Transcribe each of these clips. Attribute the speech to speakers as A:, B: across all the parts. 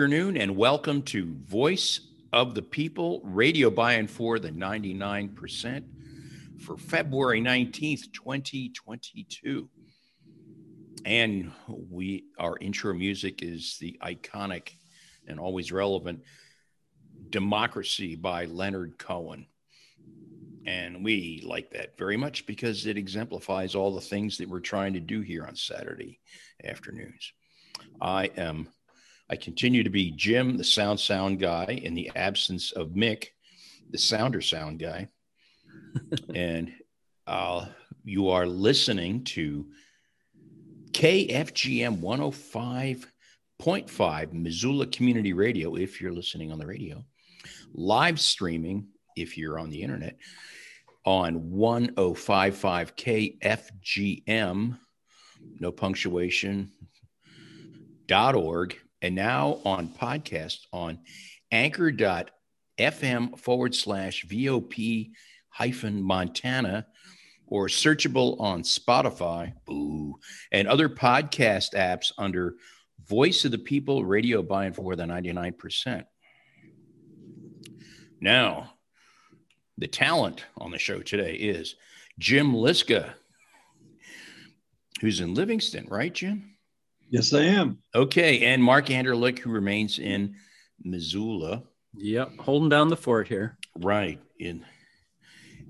A: afternoon and welcome to Voice of the People radio by and for the 99% for February 19th, 2022. And we our intro music is the iconic and always relevant Democracy by Leonard Cohen. And we like that very much because it exemplifies all the things that we're trying to do here on Saturday afternoons. I am I continue to be Jim, the sound sound guy, in the absence of Mick, the sounder sound guy. and uh, you are listening to KFGM 105.5 Missoula Community Radio, if you're listening on the radio, live streaming, if you're on the internet, on 1055 KFGM, no punctuation, dot org and now on podcast on anchor.fm forward slash VOP hyphen Montana or searchable on Spotify boo, and other podcast apps under Voice of the People Radio by and for the 99%. Now, the talent on the show today is Jim Liska, who's in Livingston, right, Jim?
B: Yes, I am.
A: Okay, and Mark Anderlick, who remains in Missoula,
C: Yep, holding down the fort here.
A: right in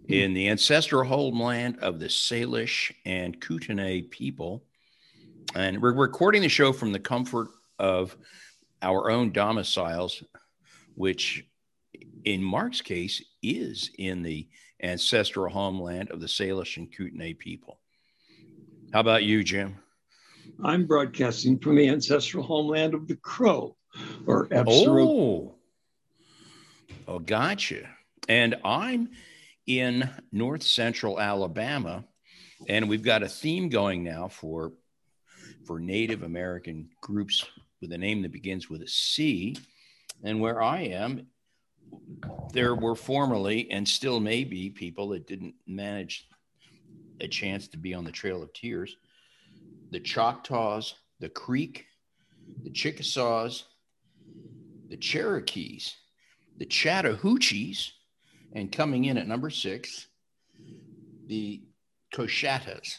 A: in the ancestral homeland of the Salish and Kootenai people. And we're recording the show from the comfort of our own domiciles, which in Mark's case is in the ancestral homeland of the Salish and Kootenai people. How about you, Jim?
B: I'm broadcasting from the ancestral homeland of the Crow, or Absaroka.
A: Oh, oh, gotcha. And I'm in north central Alabama, and we've got a theme going now for for Native American groups with a name that begins with a C. And where I am, there were formerly and still may be people that didn't manage a chance to be on the Trail of Tears. The Choctaws, the Creek, the Chickasaws, the Cherokees, the Chattahoochees, and coming in at number six, the Coushattas.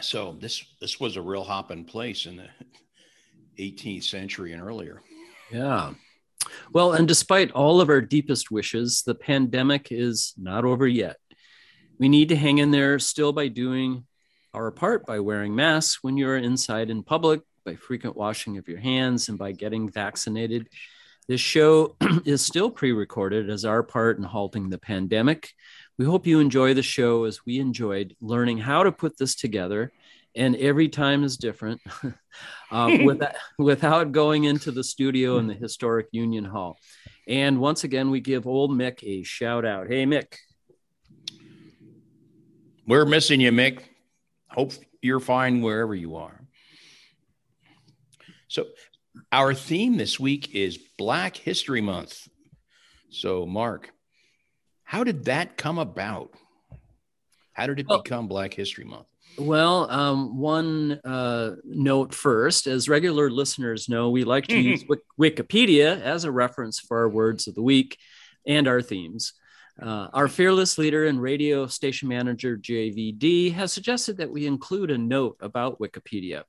A: So this this was a real hopping place in the 18th century and earlier.
C: Yeah. Well, and despite all of our deepest wishes, the pandemic is not over yet. We need to hang in there still by doing our part by wearing masks when you're inside in public, by frequent washing of your hands, and by getting vaccinated. This show is still pre recorded as our part in halting the pandemic. We hope you enjoy the show as we enjoyed learning how to put this together. And every time is different uh, without, without going into the studio in the historic Union Hall. And once again, we give old Mick a shout out. Hey, Mick.
A: We're missing you, Mick. Hope you're fine wherever you are. So, our theme this week is Black History Month. So, Mark, how did that come about? How did it well, become Black History Month?
C: Well, um, one uh, note first as regular listeners know, we like to use Wikipedia as a reference for our words of the week and our themes. Uh, our fearless leader and radio station manager, JVD, has suggested that we include a note about Wikipedia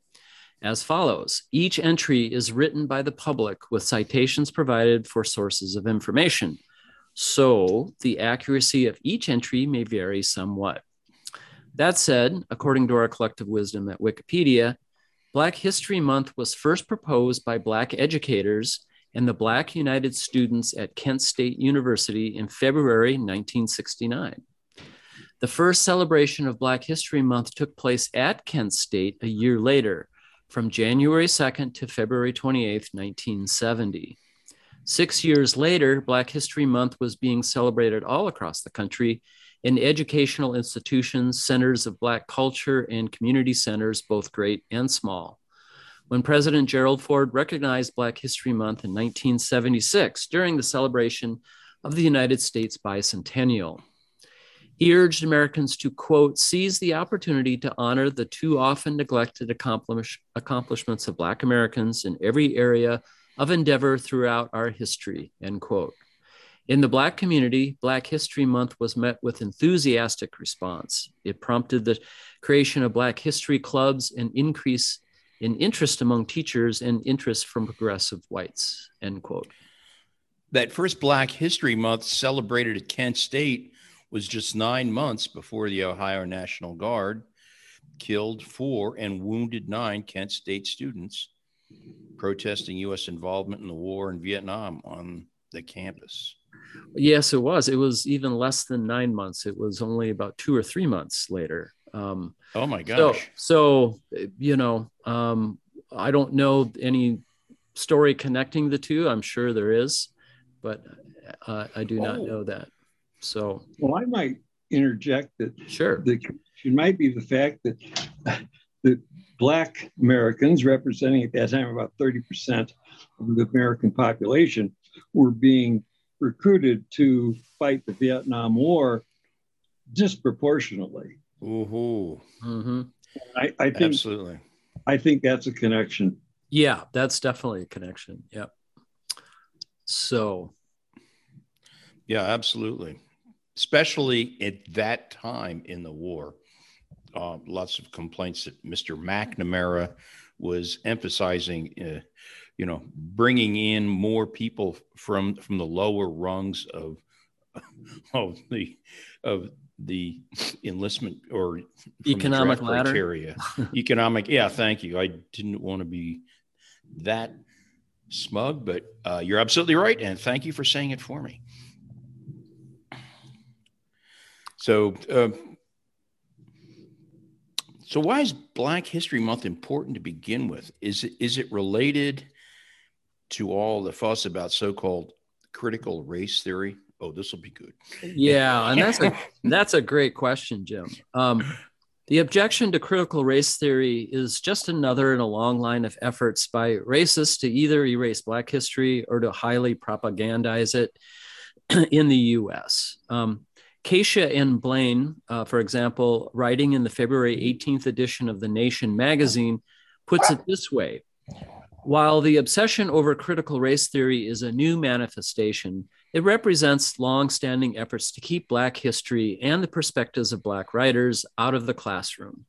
C: as follows Each entry is written by the public with citations provided for sources of information. So the accuracy of each entry may vary somewhat. That said, according to our collective wisdom at Wikipedia, Black History Month was first proposed by Black educators and the Black United Students at Kent State University in February 1969. The first celebration of Black History Month took place at Kent State a year later, from January 2nd to February 28th, 1970. Six years later, Black History Month was being celebrated all across the country in educational institutions, centers of Black culture, and community centers, both great and small. When President Gerald Ford recognized Black History Month in 1976 during the celebration of the United States bicentennial, he urged Americans to, quote, seize the opportunity to honor the too often neglected accomplish- accomplishments of Black Americans in every area of endeavor throughout our history, end quote. In the Black community, Black History Month was met with enthusiastic response. It prompted the creation of Black History clubs and increase in interest among teachers and interest from progressive whites, end quote.
A: That first Black History Month celebrated at Kent State was just nine months before the Ohio National Guard killed four and wounded nine Kent State students protesting U.S. involvement in the war in Vietnam on the campus.
C: Yes, it was. It was even less than nine months. It was only about two or three months later. Um,
A: oh my gosh!
C: So, so you know, um, I don't know any story connecting the two. I'm sure there is, but uh, I do oh. not know that. So,
B: well, I might interject that.
C: Sure.
B: The connection might be the fact that the Black Americans, representing at that time about 30% of the American population, were being recruited to fight the Vietnam War disproportionately.
A: Ooh.
C: Mm-hmm.
B: I, I think
A: absolutely.
B: I think that's a connection.
C: Yeah, that's definitely a connection. Yep. So.
A: Yeah, absolutely. Especially at that time in the war, uh, lots of complaints that Mr. McNamara was emphasizing. Uh, you know bringing in more people from from the lower rungs of of the of the enlistment or
C: economic ladder
A: criteria economic yeah thank you i didn't want to be that smug, but uh, you're absolutely right. And thank you for saying it for me. So, uh, so why is Black History Month important to begin with? Is it, is it related to all the fuss about so-called critical race theory? Oh, this will be good.
C: Yeah, and that's a that's a great question, Jim. Um, the objection to critical race theory is just another in a long line of efforts by racists to either erase Black history or to highly propagandize it in the US. Um, Keisha N. Blain, uh, for example, writing in the February 18th edition of The Nation magazine, puts it this way While the obsession over critical race theory is a new manifestation, it represents long-standing efforts to keep Black history and the perspectives of Black writers out of the classroom.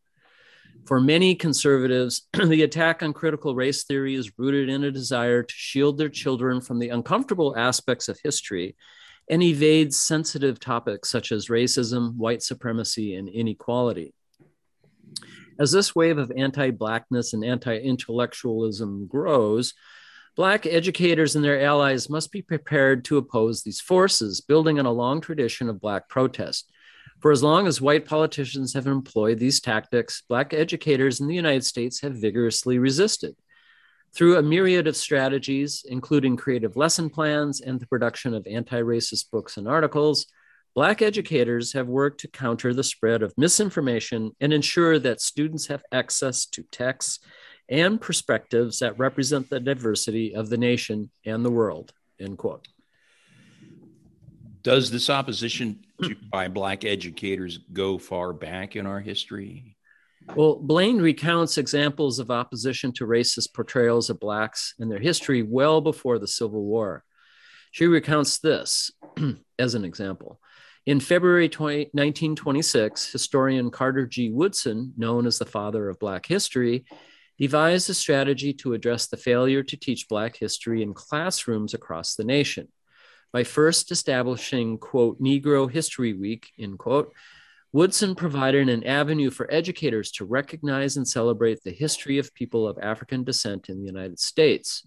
C: For many conservatives, the attack on critical race theory is rooted in a desire to shield their children from the uncomfortable aspects of history and evade sensitive topics such as racism, white supremacy, and inequality. As this wave of anti Blackness and anti intellectualism grows, Black educators and their allies must be prepared to oppose these forces, building on a long tradition of Black protest. For as long as white politicians have employed these tactics, Black educators in the United States have vigorously resisted. Through a myriad of strategies, including creative lesson plans and the production of anti racist books and articles, Black educators have worked to counter the spread of misinformation and ensure that students have access to texts and perspectives that represent the diversity of the nation and the world. End quote.
A: Does this opposition hmm. to, by Black educators go far back in our history?
C: Well, Blain recounts examples of opposition to racist portrayals of Blacks and their history well before the Civil War. She recounts this as an example. In February 20, 1926, historian Carter G. Woodson, known as the father of Black history, devised a strategy to address the failure to teach Black history in classrooms across the nation by first establishing, quote, Negro History Week, end quote. Woodson provided an avenue for educators to recognize and celebrate the history of people of African descent in the United States.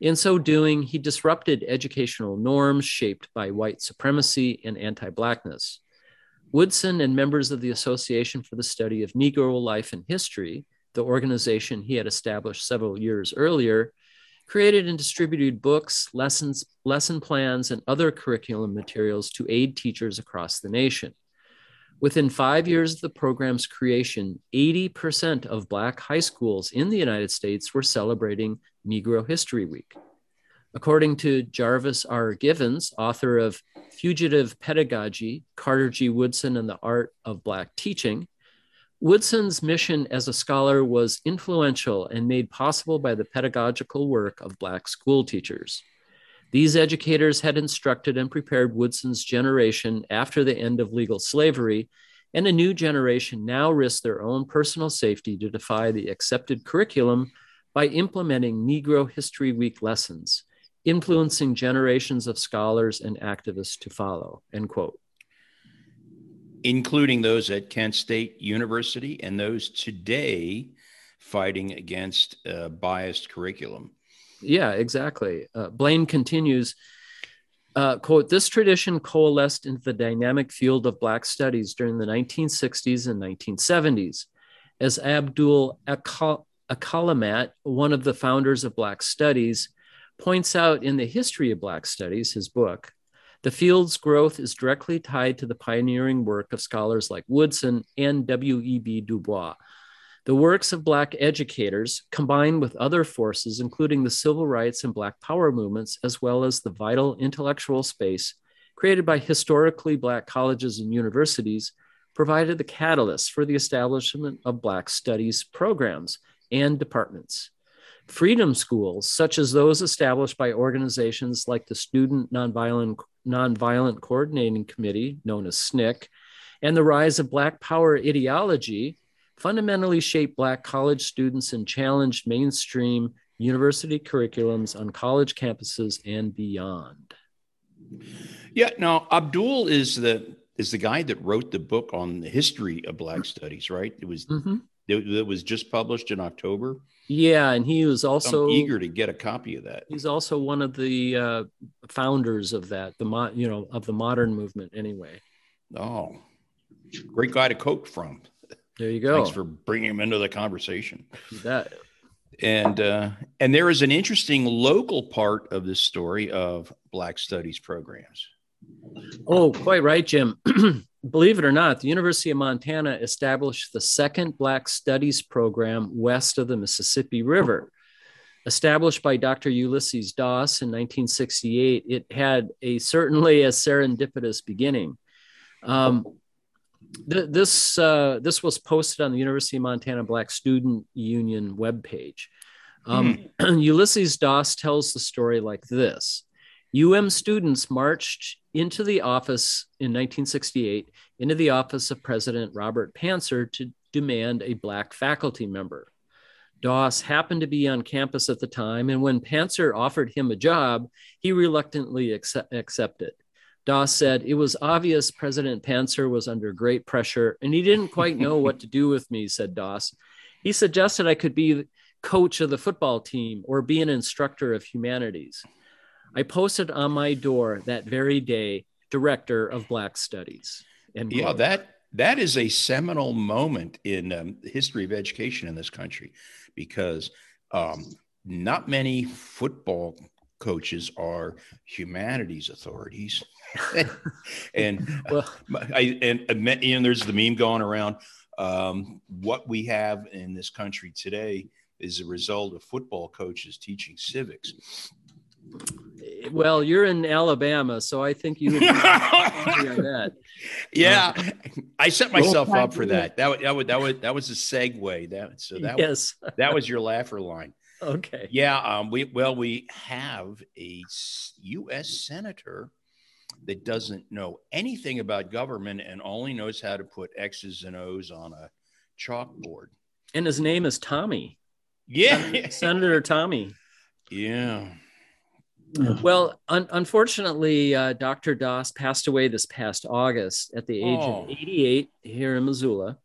C: In so doing, he disrupted educational norms shaped by white supremacy and anti Blackness. Woodson and members of the Association for the Study of Negro Life and History the organization he had established several years earlier, created and distributed books, lessons, lesson plans, and other curriculum materials to aid teachers across the nation. Within five years of the program's creation, 80% of Black high schools in the United States were celebrating Negro History Week. According to Jarvis R. Givens, author of Fugitive Pedagogy Carter G. Woodson and the Art of Black Teaching, Woodson's mission as a scholar was influential and made possible by the pedagogical work of Black school teachers. These educators had instructed and prepared Woodson's generation after the end of legal slavery, and a new generation now risked their own personal safety to defy the accepted curriculum by implementing Negro History Week lessons, influencing generations of scholars and activists to follow. End quote
A: including those at Kent State University and those today fighting against biased curriculum.
C: Yeah, exactly. Uh, Blain continues. Uh, quote, this tradition coalesced into the dynamic field of Black studies during the 1960s and 1970s. As Abdul Alkalimat, one of the founders of Black Studies, points out in the History of Black Studies, his book, the field's growth is directly tied to the pioneering work of scholars like Woodson and W.E.B. Du Bois. The works of Black educators, combined with other forces, including the civil rights and Black power movements, as well as the vital intellectual space created by historically Black colleges and universities, provided the catalyst for the establishment of Black studies programs and departments. Freedom schools, such as those established by organizations like the Student Nonviolent Nonviolent Coordinating Committee, known as SNCC, and the rise of Black Power ideology fundamentally shaped Black college students and challenged mainstream university curriculums on college campuses and beyond.
A: Yeah, now Abdul is the is the guy that wrote the book on the history of Black studies, right? It was mm-hmm. That was just published in October.
C: Yeah, and he was also
A: I'm eager to get a copy of that.
C: He's also one of the uh, founders of that, the mo- you know of the modern movement. Anyway.
A: Oh, great guy to quote from.
C: There you go.
A: Thanks for bringing him into the conversation.
C: That.
A: And uh, and there is an interesting local part of this story of Black Studies programs.
C: Oh, quite right, Jim. Believe it or not, the University of Montana established the second Black Studies program west of the Mississippi River. Established by Dr. Ulysses Doss in 1968, it had a certainly a serendipitous beginning. Um, th- this uh, this was posted on the University of Montana Black Student Union webpage. Um, hmm. Ulysses Doss tells the story like this: UM students marched into the office in 1968 into the office of President Robert Pantzer to demand a black faculty member. Doss happened to be on campus at the time, and when Pantzer offered him a job, he reluctantly accept- accepted. Doss said, It was obvious President Pantzer was under great pressure and he didn't quite know what to do with me, said Doss. He suggested I could be coach of the football team or be an instructor of humanities. I posted on my door that very day, Director of Black Studies.
A: And yeah, that that is a seminal moment in um, the history of education in this country because um, not many football coaches are humanities authorities. and well, I and, and there's the meme going around. Um, what we have in this country today is a result of football coaches teaching civics.
C: Well, you're in Alabama, so I think you would that.
A: Yeah, uh, I set myself up for that. That would, that would that would that was a segue. That so that
C: yes,
A: that was your laugher line.
C: Okay.
A: Yeah. Um. We well we have a U.S. senator that doesn't know anything about government and only knows how to put X's and O's on a chalkboard.
C: And his name is Tommy.
A: Yeah.
C: Senator Tommy.
A: Yeah.
C: Well, un- unfortunately, uh, Dr. Doss passed away this past August at the age oh. of 88 here in Missoula.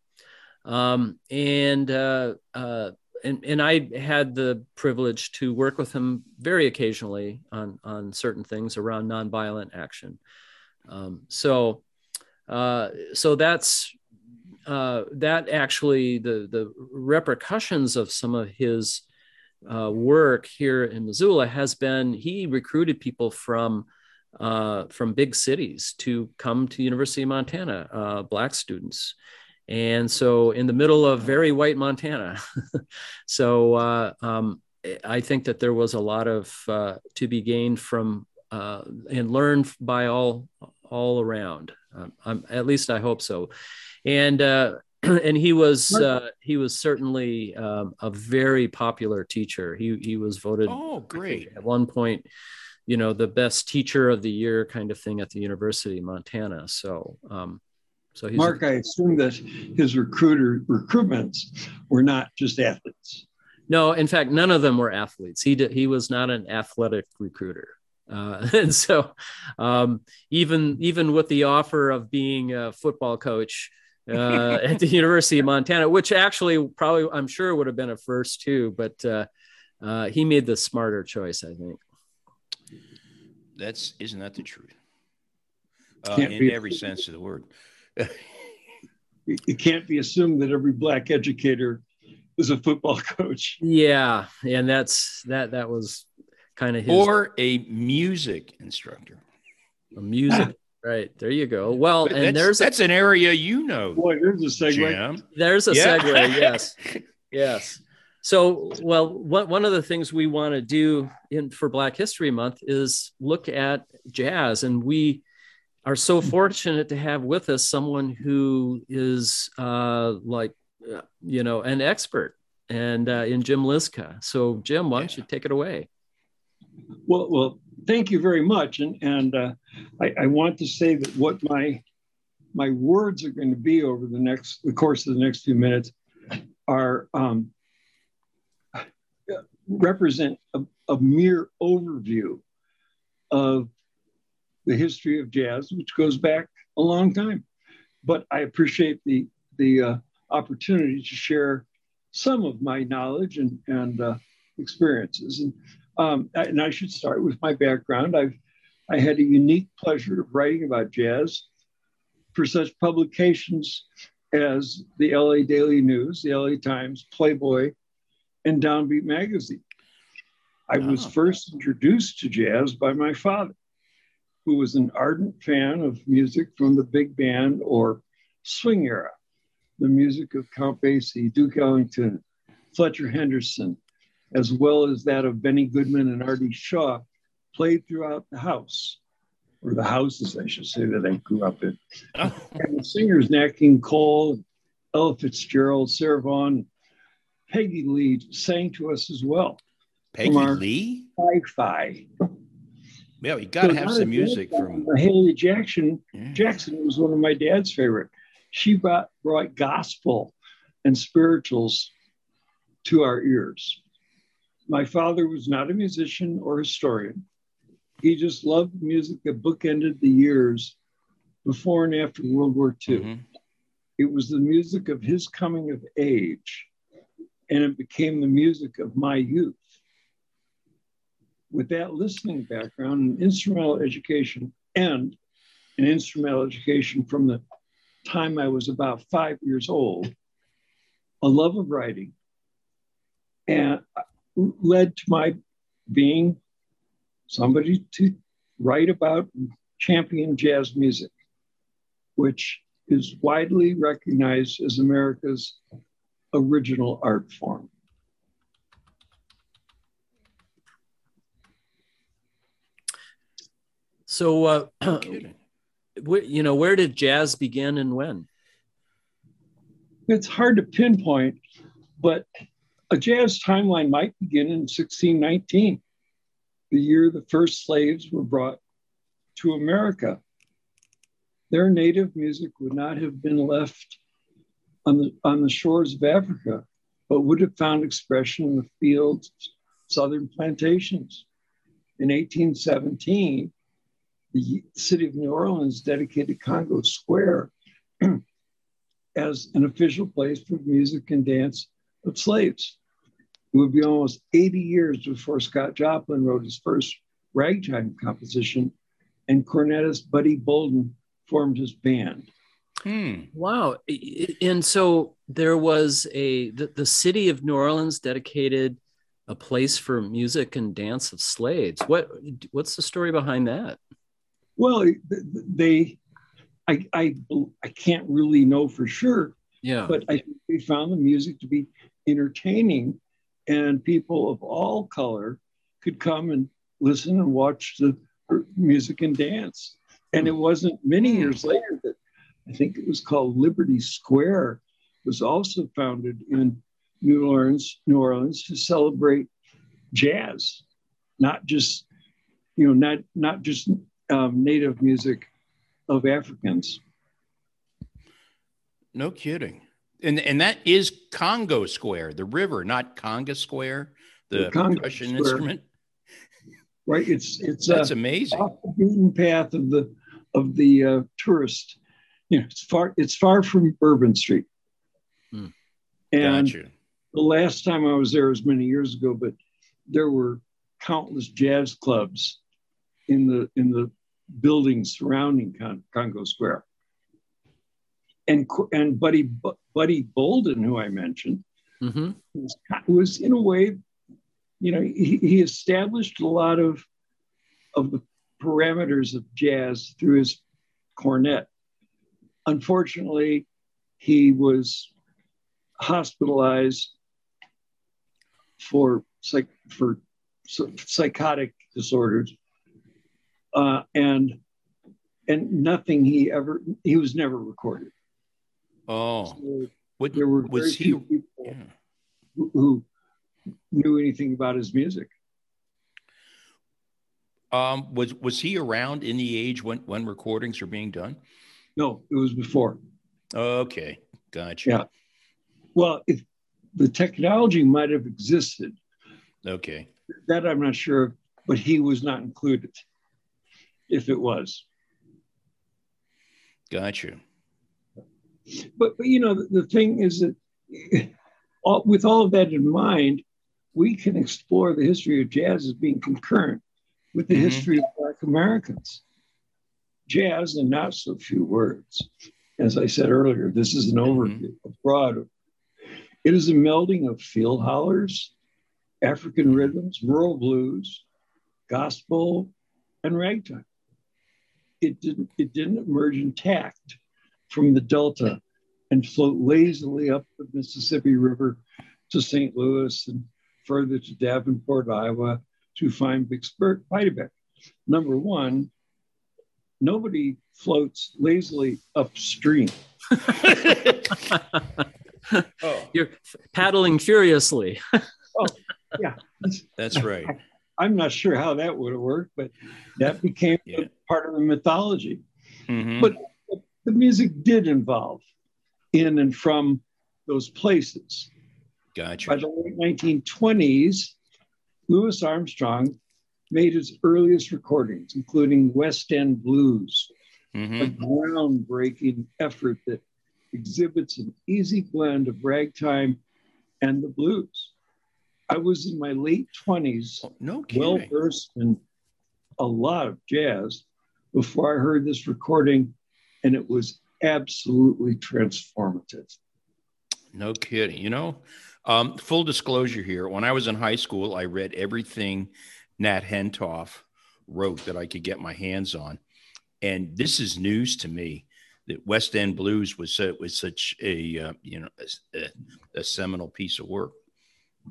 C: Um, and uh, uh, and, and I had the privilege to work with him very occasionally on, on certain things around nonviolent action. Um, so, uh, so that's uh, that actually the the repercussions of some of his uh, work here in Missoula has been he recruited people from uh, from big cities to come to University of Montana, uh, black students, and so in the middle of very white Montana. so uh, um, I think that there was a lot of uh, to be gained from uh, and learned by all all around. Um, at least I hope so. And uh, and he was uh, he was certainly um, a very popular teacher. He he was voted.
A: Oh, great!
C: At one point, you know, the best teacher of the year kind of thing at the University of Montana. So um, so he's
B: Mark, a- I assume that his recruiter recruitments were not just athletes.
C: No, in fact, none of them were athletes. He did, he was not an athletic recruiter. Uh, and so, um, even even with the offer of being a football coach uh, at the University of Montana, which actually probably I'm sure would have been a first too, but uh, uh he made the smarter choice, I think.
A: That's isn't that the truth? Uh, in every sense of the word
B: it can't be assumed that every black educator is a football coach.
C: Yeah, and that's that. That was kind of his.
A: Or a music instructor.
C: A music. right there you go. Well, but and
A: that's,
C: there's
A: that's a, an area you know.
B: Boy, there's a segue. Jim.
C: There's a yeah. segue. Yes, yes. So, well, what, one of the things we want to do in for Black History Month is look at jazz, and we are so fortunate to have with us someone who is uh, like, uh, you know, an expert and uh, in Jim Liska. So, Jim, why don't you take it away?
B: Well, well, thank you very much. And, and uh, I, I want to say that what my my words are going to be over the next the course of the next few minutes are um, represent a, a mere overview of the history of jazz, which goes back a long time. But I appreciate the the uh, opportunity to share some of my knowledge and, and uh, experiences. And, um, and I should start with my background. I've I had a unique pleasure of writing about jazz for such publications as the LA Daily News, the LA Times, Playboy, and Downbeat Magazine. I was first introduced to jazz by my father, who was an ardent fan of music from the big band or swing era, the music of Count Basie, Duke Ellington, Fletcher Henderson, as well as that of Benny Goodman and Artie Shaw, played throughout the house, or the houses, I should say, that I grew up in. Oh. And the singers, Nat Cole, Ella Fitzgerald, Sarah Vaughan, Peggy Lee sang to us as well.
A: Peggy Lee?
B: Hi-fi.
A: Yeah, you got to so have some music from
B: Mahalia Jackson. Yeah. Jackson was one of my dad's favorite. She brought, brought gospel and spirituals to our ears. My father was not a musician or historian. He just loved music that bookended the years before and after World War II. Mm-hmm. It was the music of his coming of age, and it became the music of my youth. With that listening background and instrumental education, and an instrumental education from the time I was about five years old, a love of writing, and led to my being somebody to write about champion jazz music, which is widely recognized as America's original art form.
C: So, uh, you know, where did jazz begin and when?
B: It's hard to pinpoint, but a jazz timeline might begin in 1619 the year the first slaves were brought to America. Their native music would not have been left on the, on the shores of Africa, but would have found expression in the fields, southern plantations. In 1817, the city of New Orleans dedicated Congo Square as an official place for music and dance of slaves. It would be almost 80 years before Scott Joplin wrote his first ragtime composition, and cornetist Buddy Bolden formed his band.
C: Hmm. Wow. And so there was a, the, the city of New Orleans dedicated a place for music and dance of slaves. What, what's the story behind that?
B: Well, they, I, I, I can't really know for sure.
C: Yeah.
B: But I think they found the music to be entertaining and people of all color could come and listen and watch the music and dance. And it wasn't many hmm. years later that I think it was called Liberty Square was also founded in New Orleans, New Orleans to celebrate jazz, not just you know not not just um, native music of Africans.
A: No kidding and and that is Congo Square, the river, not Conga Square, the, the percussion Square. instrument.
B: Right, it's it's
A: that's uh, amazing.
B: Off the beaten path of the of the uh, tourist. You know, it's far it's far from Bourbon Street. Hmm. And gotcha. the last time I was there was many years ago, but there were countless jazz clubs in the in the buildings surrounding Con- Congo Square and and Buddy Buddy Bolden, who I mentioned, mm-hmm. was, was, in a way, you know, he, he established a lot of of the parameters of jazz through his cornet. Unfortunately, he was hospitalized for psych for psychotic disorders, uh, and and nothing he ever he was never recorded.
A: Oh, so what, there were was he? People yeah.
B: who, knew anything about his music.
A: Um, was was he around in the age when when recordings are being done?
B: No, it was before.
A: Okay, gotcha.
B: Yeah. Well, if the technology might have existed.
A: Okay.
B: That I'm not sure, but he was not included. If it was.
A: Gotcha
B: but, but you know, the, the thing is that all, with all of that in mind, we can explore the history of jazz as being concurrent with the
A: Mhm.
B: history of Black Americans. Jazz, in not so few words, as I said earlier, this is an overview, a broad. It is a melding of field hollers, African rhythms, rural blues, gospel, and ragtime. It didn't, it didn't emerge intact from the Delta and float lazily up the Mississippi River to St. Louis and further to Davenport, Iowa, to find Bix Beiderbecke. Number one, nobody floats lazily upstream.
A: Oh,
C: You're paddling furiously.
B: Oh, yeah,
A: that's right.
B: I'm not sure how that would have worked, but that became
A: Yeah.
B: part of the mythology.
A: Mhm.
B: But the music did involve in and from those places.
A: Gotcha.
B: By the late 1920s, Louis Armstrong made his earliest recordings, including West End Blues, a
A: Mhm.
B: groundbreaking effort that exhibits an easy blend of ragtime and the blues. I was in my late 20s,
A: Oh, No
B: well versed in a lot of jazz before I heard this recording, and it was absolutely transformative.
A: No kidding. You know, um, full disclosure here. When I was in high school, I read everything Nat Hentoff wrote that I could get my hands on, and this is news to me. That West End Blues was uh, was such a uh, you know a, a seminal piece of work.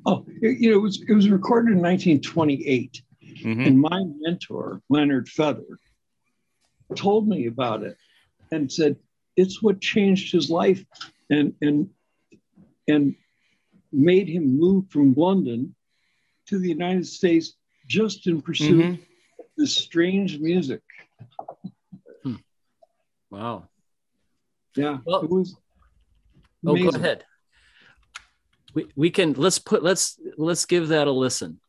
B: Oh, it, you know, it was it was recorded in 1928,
A: Mhm.
B: and my mentor Leonard Feather told me about it and said it's what changed his life and and and made him move from London to the United States just in pursuit
A: Mhm.
B: of this strange music.
C: Wow.
B: Yeah,
C: Well-. Oh, go ahead. We, we can let's put let's let's give that a listen.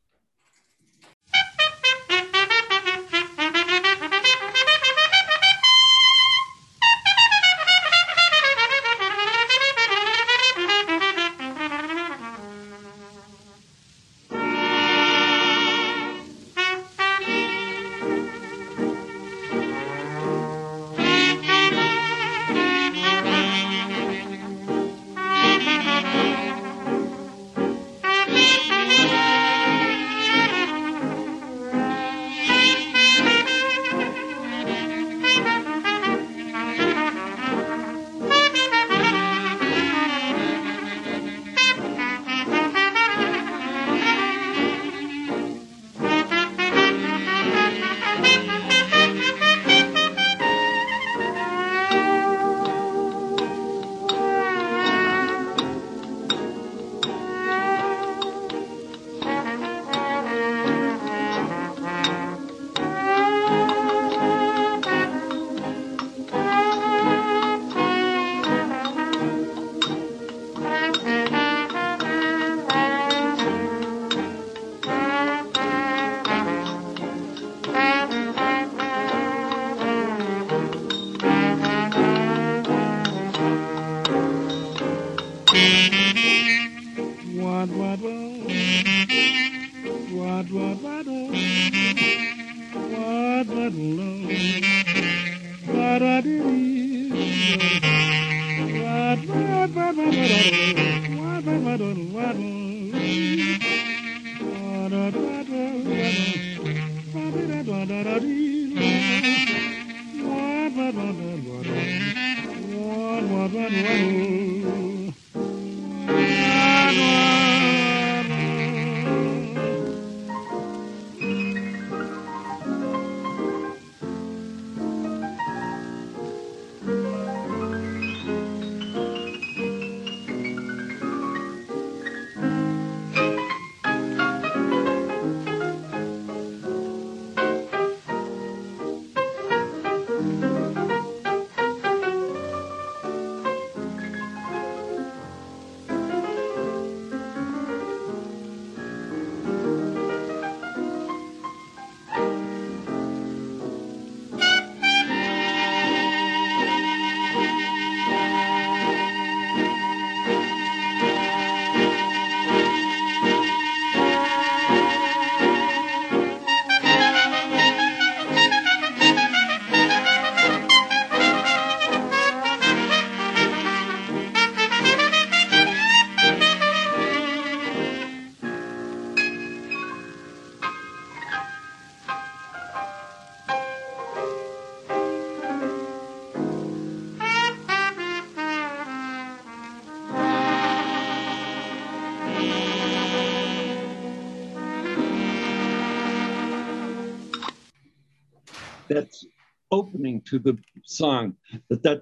B: To the song that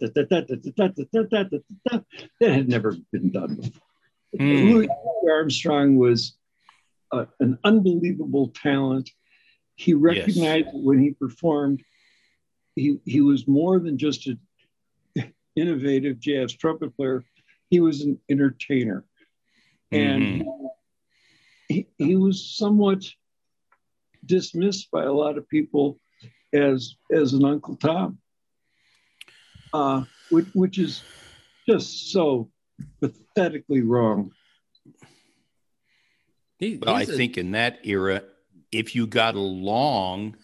B: had never been done before.
A: Hmm.
B: Louis Armstrong was uh, an unbelievable talent. He recognized when he performed, he, he was more than just an innovative jazz trumpet player, he was an entertainer. And he, he was somewhat dismissed by a lot of people as as an Uncle Tom, uh, which, which is just so pathetically wrong.
C: He-
A: Well, I think in that era, if you got along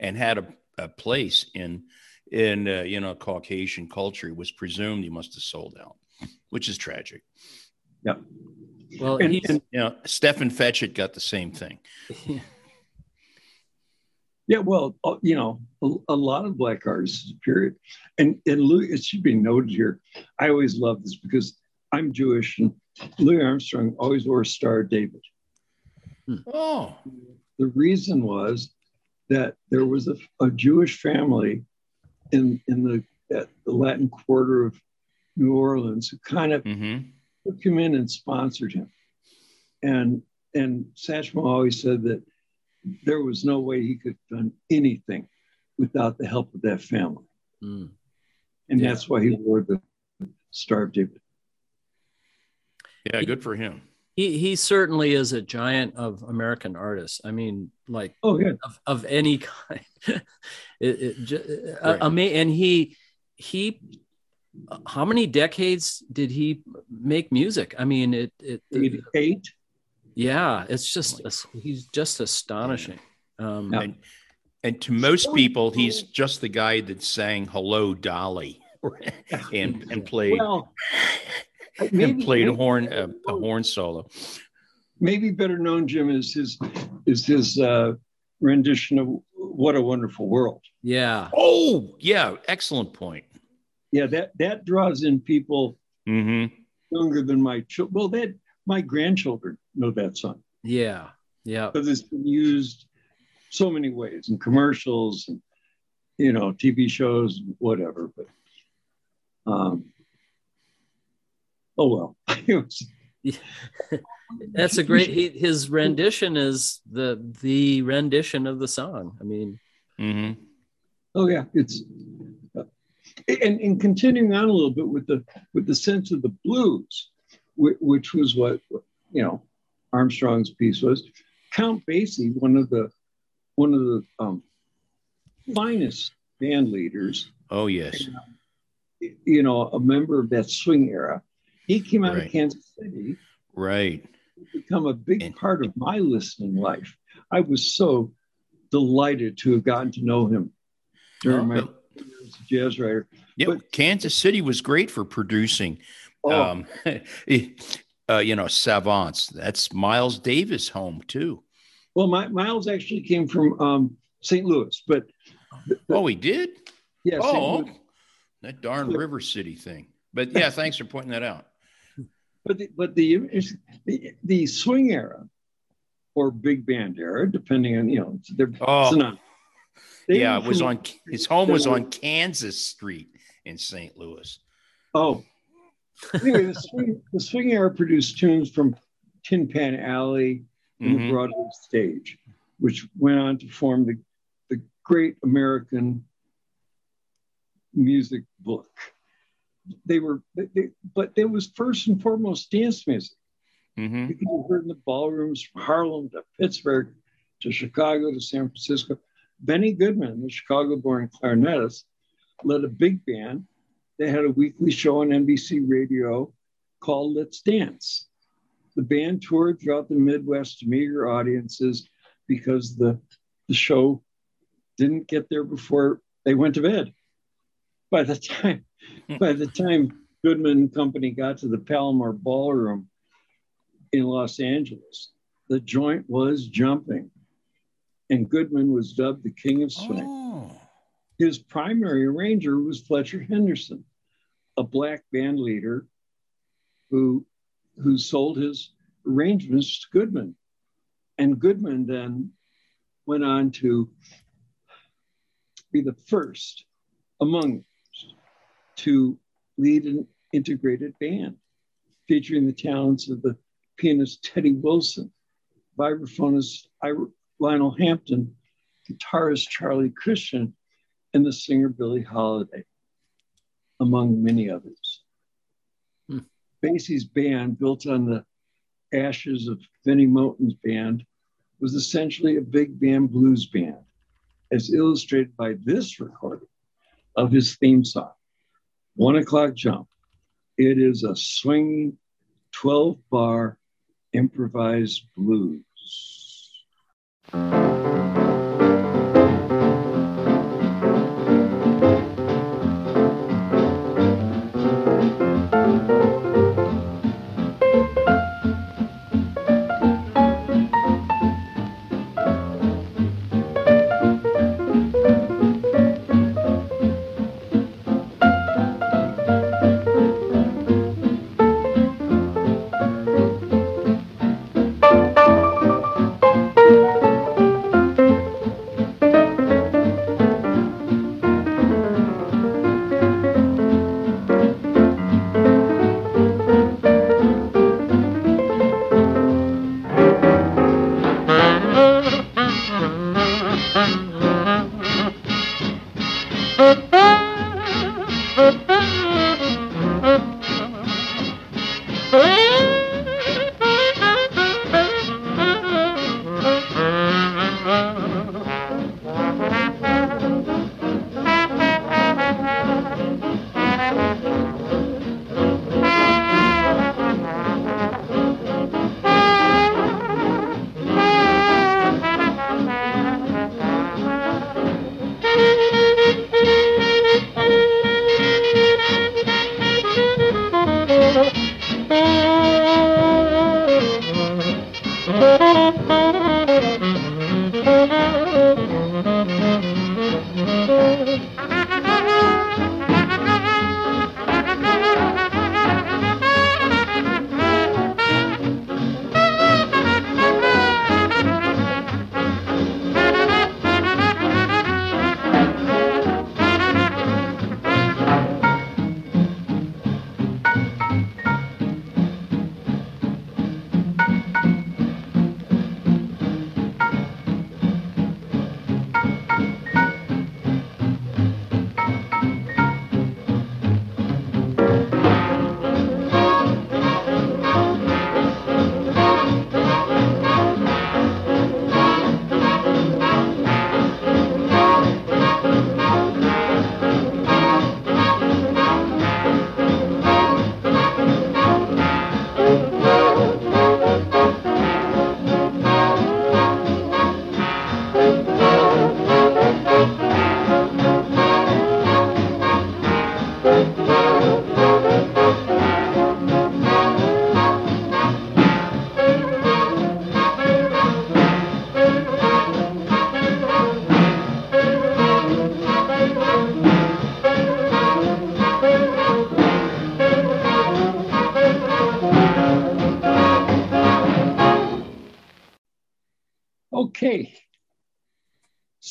A: and had a, a place in in uh, you know Caucasian culture, it was presumed you must have sold out, which is tragic. Yeah.
C: Well,
B: And- and-
A: You know, Stepin Fetchit got the same thing.
B: Yeah, well, uh, you know, a, a lot of black artists, period. And and Louis, it should be noted here. I always love this because I'm Jewish, and Louis Armstrong always wore a Star of David.
A: Oh,
B: The reason was that there was a, a Jewish family in in the at the Latin Quarter of New Orleans who kind of
A: hmm
B: took him in and sponsored him. And and Satchmo always said that there was no way he could have done anything without the help of that family.
C: Mm.
B: And
C: Yeah.
B: that's why he wore the Star of David.
A: yeah, good for him.
C: he he certainly is a giant of American artists. I mean, like
B: Oh, yeah.
C: of, of any kind. it, it, ju- uh,
A: Right.
C: ama- and he he how many decades did he make music? I mean, it it
B: 88.
C: Yeah, it's just he's just astonishing. Um,
A: And and to most people, he's just the guy that sang "Hello, Dolly" and and played
B: Well,
A: and
B: maybe,
A: played a
B: maybe,
A: horn a, a horn solo.
B: maybe better known, Jim, is his is his uh, rendition of "What a Wonderful World."
C: Yeah,
A: Oh, yeah, excellent point.
B: Yeah, that that draws in people
A: hmm
B: younger than my children. Well, that my grandchildren know that song.
C: yeah, yeah.
B: because it's been used so many ways in commercials and you know TV shows, whatever. But um, oh well,
C: That's a great. He, his rendition is the the rendition of the song. I mean,
A: Mm-hmm.
B: oh yeah, it's and, and continuing on a little bit with the with the sense of the blues, which, which was what you know Armstrong's piece was. Count Basie, one of the one of the um, finest band leaders,
A: Oh yes,
B: you know, a member of that swing era. He came out
A: Right.
B: of Kansas City,
A: right.
B: become a big
A: And-
B: part of my listening life. I was so delighted to have gotten to know him during my
A: But-
B: as a jazz writer.
A: Yeah,
B: But-
A: Kansas City was great for producing.
B: Oh,
A: Um, uh, you know, savants. That's Miles Davis' home too.
B: well, my, Miles actually came from um, St. Louis, but
A: Oh, he did.
B: yeah,
A: Oh, that darn River City thing. But yeah, thanks for pointing that out.
B: but the, but the, the the swing era or big band era, depending on you know, they're
A: Oh,
B: synonymous. They
A: yeah, it was
B: from-
A: on his home was on Kansas Street in St. Louis.
B: Oh, anyway, the swing, the swing era produced tunes from Tin Pan Alley and the
A: Mhm.
B: Broadway stage, which went on to form the, the great American music book. They were, they, but it was first and foremost dance music.
A: Mhm.
B: You could be heard in the ballrooms from Harlem to Pittsburgh to Chicago to San Francisco. Benny Goodman, the Chicago born clarinetist, led a big band. They had a weekly show on NBC radio called Let's Dance. The band toured throughout the Midwest to meager audiences because the, the show didn't get there before they went to bed. By the time, hmm. by the time Goodman and Company got to the Palomar Ballroom, in Los Angeles. The joint was jumping, and Goodman was dubbed the king of swing.
A: Oh,
B: His primary arranger was Fletcher Henderson, a black band leader who, who sold his arrangements to Goodman. And Goodman then went on to be the first among to lead an integrated band featuring the talents of the pianist Teddy Wilson, vibraphonist Lionel Hampton, guitarist Charlie Christian, and the singer Billie Holiday, among many others. Hmm. Basie's band, built on the ashes of Bennie Moten's band, was essentially a big band blues band, as illustrated by this recording of his theme song, One O'Clock Jump. It is a swinging 12 bar improvised blues.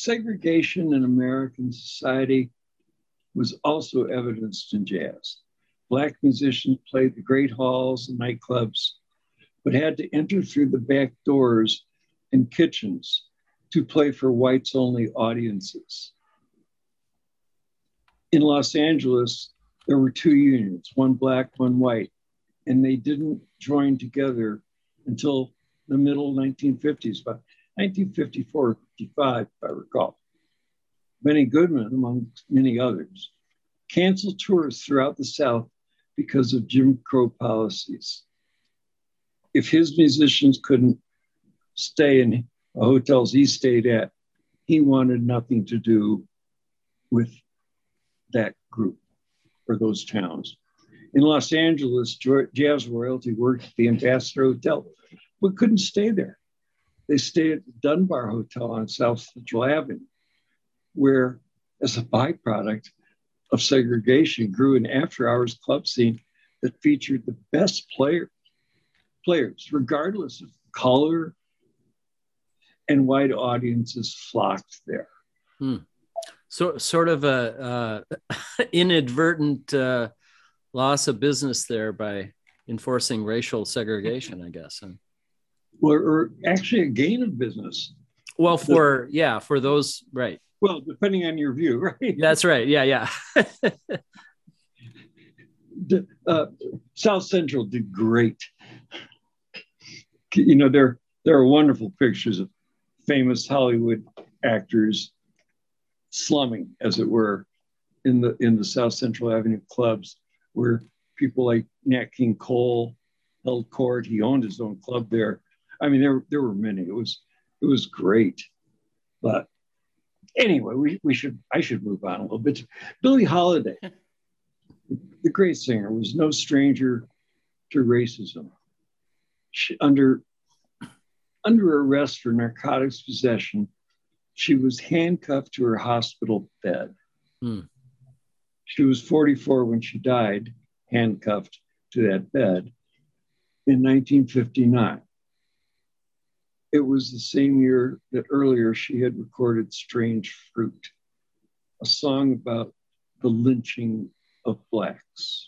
B: Segregation in American society was also evidenced in jazz. Black musicians played the great halls and nightclubs, but had to enter through the back doors and kitchens to play for whites only audiences. In Los Angeles, there were two unions, one black, one white, and they didn't join together until the middle 1950s. But 1954 55, if I recall. Benny Goodman, among many others, canceled tours throughout the South because of Jim Crow policies. If his musicians couldn't stay in hotels he stayed at, he wanted nothing to do with that group or those towns. In Los Angeles, jazz royalty worked at the Ambassador Hotel, but couldn't stay there. They stayed at the Dunbar Hotel on South Central Avenue, where, as a byproduct of segregation, grew an after hours club scene that featured the best player, players, regardless of color, and white audiences flocked there.
C: Hmm. So, sort of a uh, inadvertent uh, loss of business there by enforcing racial segregation, I guess.
B: Or, or actually a gain of business.
C: well, for yeah, for those right.
B: Well, depending on your view, right?
C: That's right. Yeah, yeah.
B: the, uh, South Central did great. You know, there there are wonderful pictures of famous Hollywood actors slumming, as it were, in the in the South Central Avenue clubs, where people like Nat King Cole held court. He owned his own club there. I mean, there there were many. It was it was great, but anyway, we, we should I should move on a little bit. Billie Holiday the great singer was no stranger to racism. She, under under arrest for narcotics possession, she was handcuffed to her hospital bed.
C: Hmm.
B: She was 44 when she died, handcuffed to that bed in 1959. It was the same year that earlier she had recorded Strange Fruit, a song about the lynching of blacks.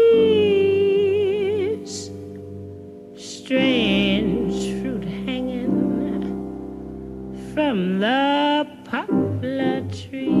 D: From the poplar trees.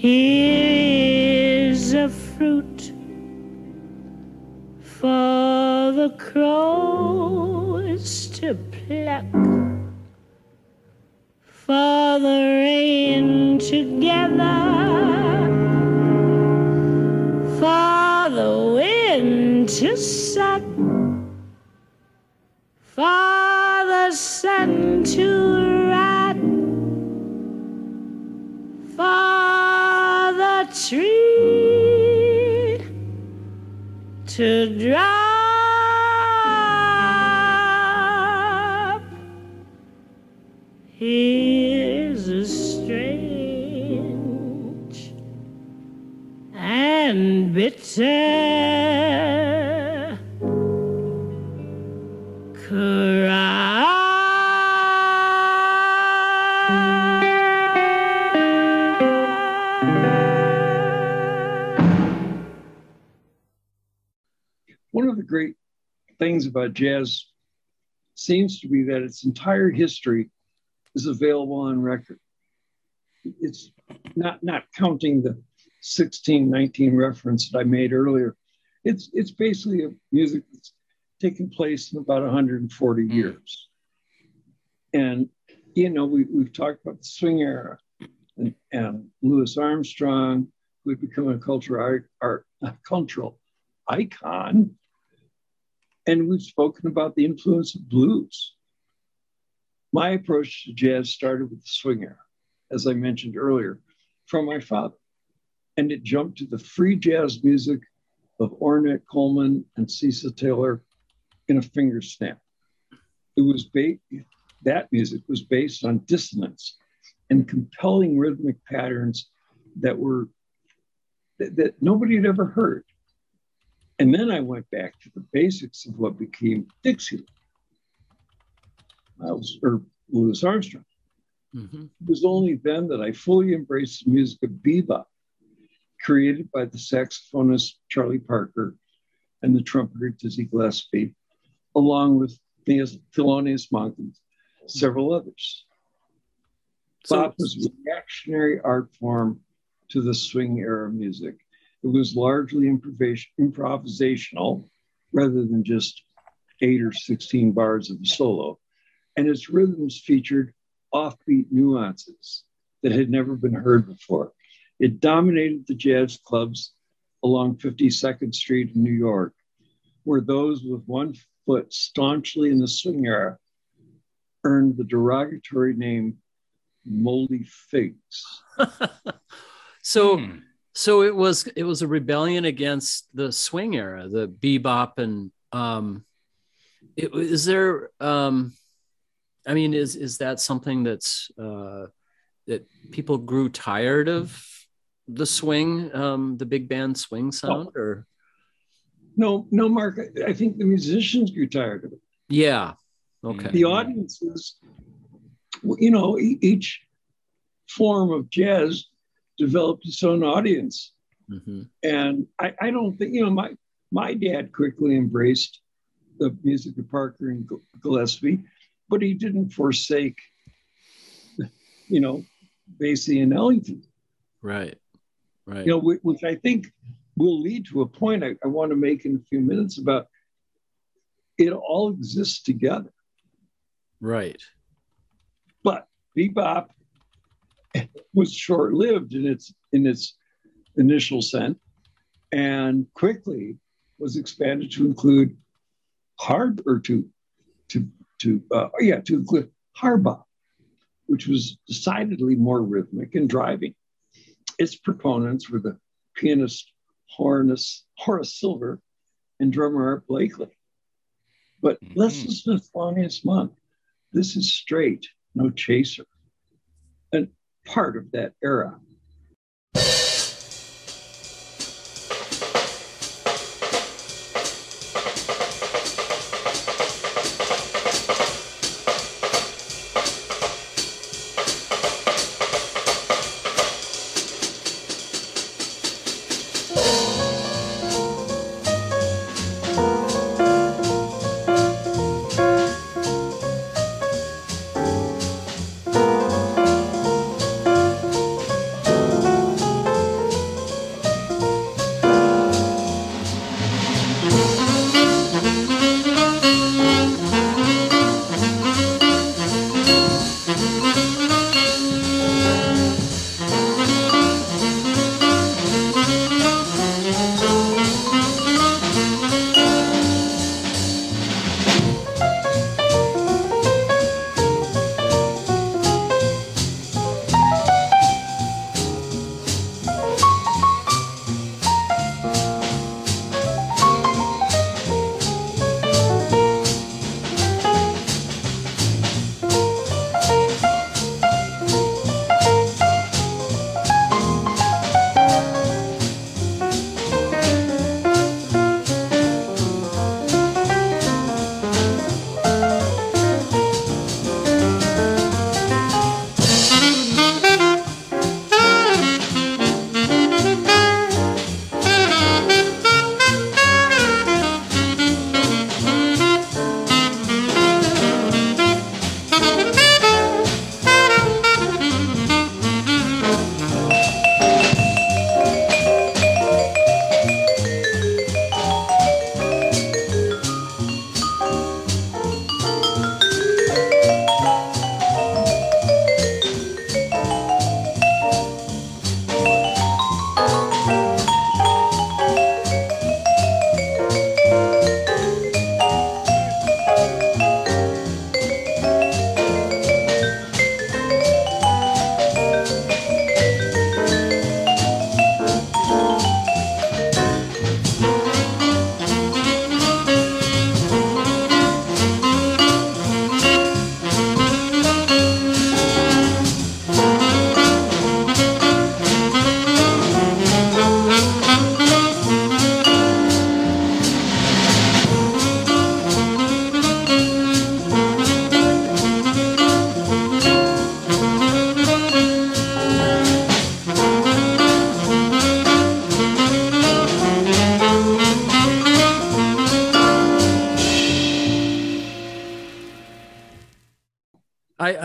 D: Here is a fruit for the crows to pluck, for the rain to gather for the wind to suck, for the sun to to drop. Here's a strange and bitter
B: things about jazz seems to be that its entire history is available on record. It's not not counting the 1619 reference that I made earlier. It's it's basically a music that's taken place in about 140 hmm. years. And you know, we, we've talked about the swing era and, and Louis Armstrong, who had become a cultural art, art a cultural icon. And we've spoken about the influence of blues. my approach to jazz started with the swing era, as I mentioned earlier, from my father. And it jumped to the free jazz music of Ornette Coleman and Cecil Taylor in a finger snap. It was ba- that music was based on dissonance and compelling rhythmic patterns that were that, that nobody had ever heard. And then I went back to the basics of what became Dixieland. Miles or Louis Armstrong.
C: Mhm.
B: It was only then that I fully embraced the music of bebop, created by the saxophonist Charlie Parker and the trumpeter Dizzy Gillespie, along with Thelonious Monk and several others.
C: So-
B: Bop was a reactionary art form to the swing era music. It was largely improvis- improvisational rather than just eight or 16 bars of a solo. And its rhythms featured offbeat nuances that had never been heard before. It dominated the jazz clubs along 52nd Street in New York, where those with one foot staunchly in the swing era earned the derogatory name moldy figs.
C: so
A: Hmm.
C: So it was it was a rebellion against the swing era, the bebop and um it, is there um I mean is is that something that's uh that people grew tired of the swing um the big band swing sound or?
B: No, no, Mark, I- think the musicians grew tired of it.
C: yeah. Okay.
B: The audiences, you know, each form of jazz developed its own audience.
C: Mhm.
B: And I, I don't think, you know, my, my dad quickly embraced the music of Parker and Gillespie, but he didn't forsake, you know, Basie and Ellington,
C: right right
B: you know, whi- which I think will lead to a point I, I want to make in a few minutes about it all exists together.
C: right
B: But bebop was short-lived in its in its initial sense, and quickly was expanded to include hard or to to to uh, yeah to include hard bop, which was decidedly more rhythmic and driving. Its proponents were the pianist Horace, Horace Silver and drummer Art Blakely. But let's
A: Mhm.
B: listen to Thelonious Monk. This is straight, no chaser. Part of that era.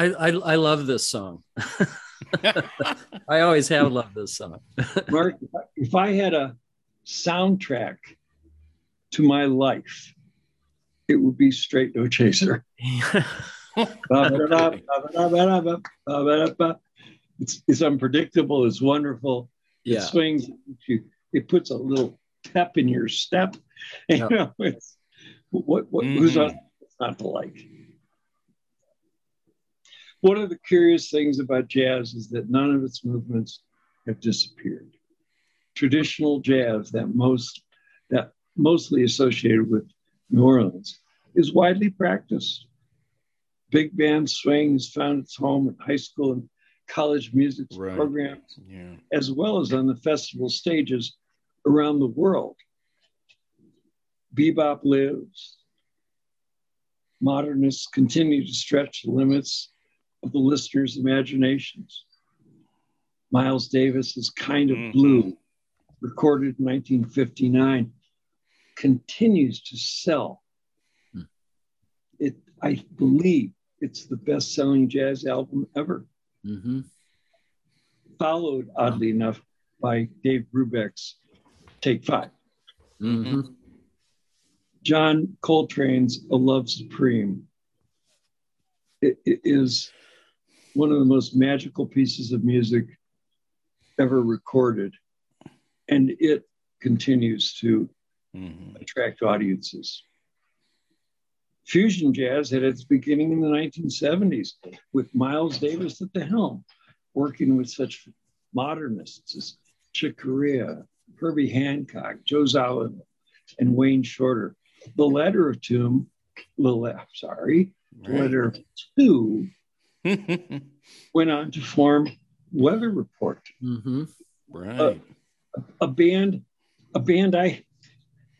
C: I I I, love this song. I always have loved this song.
B: Mark, if I had a soundtrack to my life, it would be Straight No Chaser. It's, it's unpredictable. It's wonderful. It
C: yeah.
B: swings. It puts a little pep in your step. And,
C: Yeah.
B: You know, it's what, what who's
A: Mhm.
B: on, it's not to like. One of the curious things about jazz is that none of its movements have disappeared. Traditional jazz that most that mostly associated with New Orleans is widely practiced. Big band swing has found its home in high school and college music
A: Right.
B: programs,
A: Yeah.
B: as well as on the festival stages around the world. Bebop lives. Modernists continue to stretch the limits of the listeners' imaginations. Miles Davis's Kind of
A: Mhm.
B: Blue, recorded in 1959, continues to sell. It, I believe it's the best selling jazz album ever,
C: hmm
B: followed, oddly enough, by Dave Brubeck's Take Five.
C: hmm
B: John Coltrane's A Love Supreme it, it is one of the most magical pieces of music ever recorded. And it continues to
A: Mhm.
B: attract audiences. Fusion jazz had its beginning in the 1970s with Miles Davis at the helm, working with such modernists as Chick Corea, Herbie Hancock, Joe Zawinul, and Wayne Shorter. The latter of whom, the la- sorry, the latter of two went on to form Weather Report,
C: hmm
A: right.
B: a band, a band I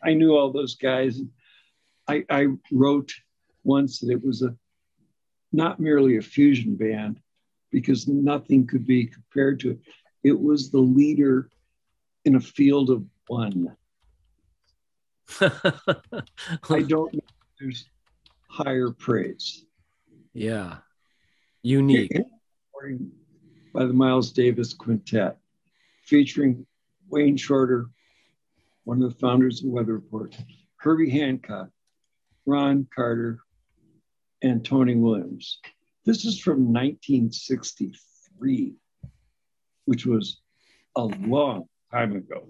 B: I knew all those guys. I, I wrote once that it was a not merely a fusion band because nothing could be compared to it. It was the leader in a field of one. I don't know if there's higher praise.
C: yeah. Unique.
B: By the Miles Davis Quintet, featuring Wayne Shorter, one of the founders of Weather Report, Herbie Hancock, Ron Carter, and Tony Williams. This is from 1963, which was a long time ago.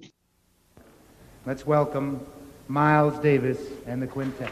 E: Let's welcome Miles Davis and the quintet.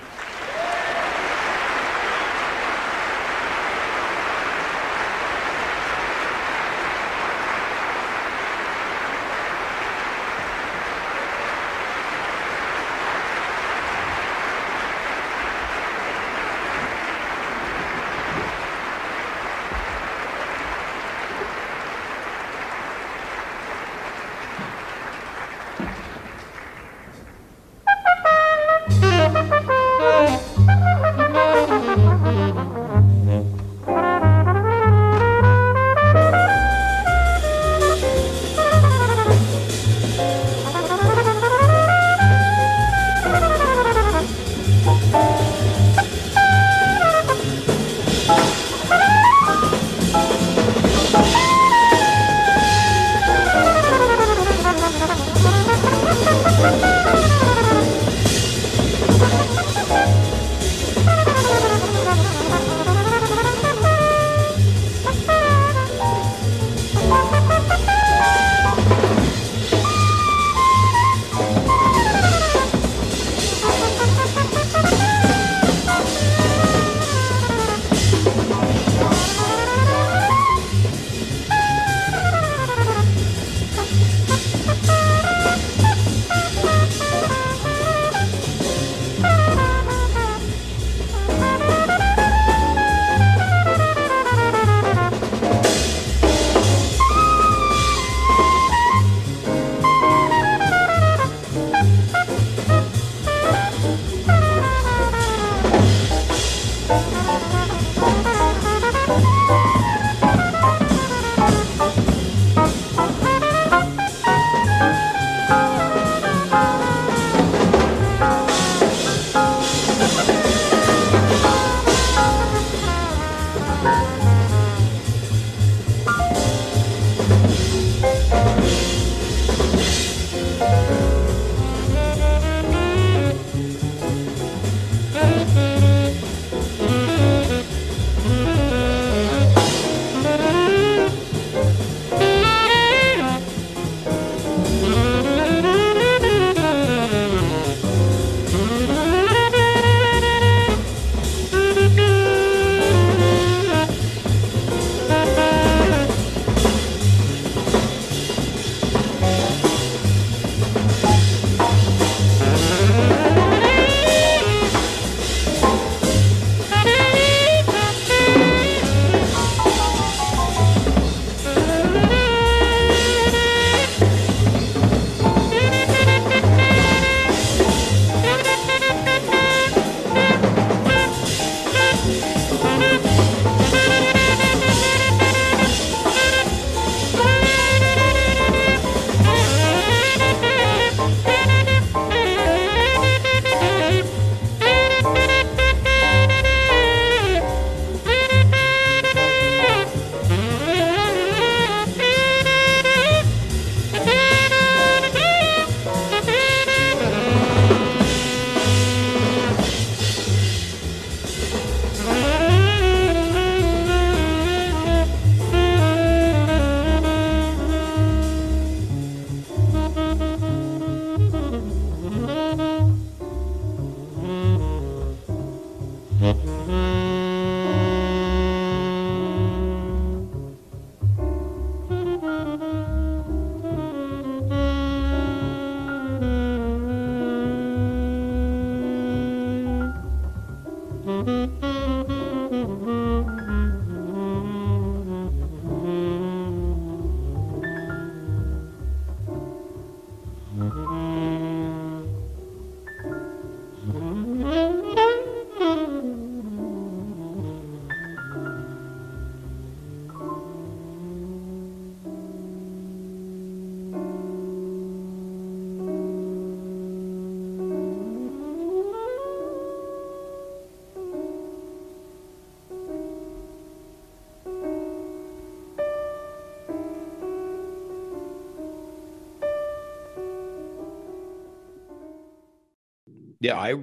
A: Yeah, I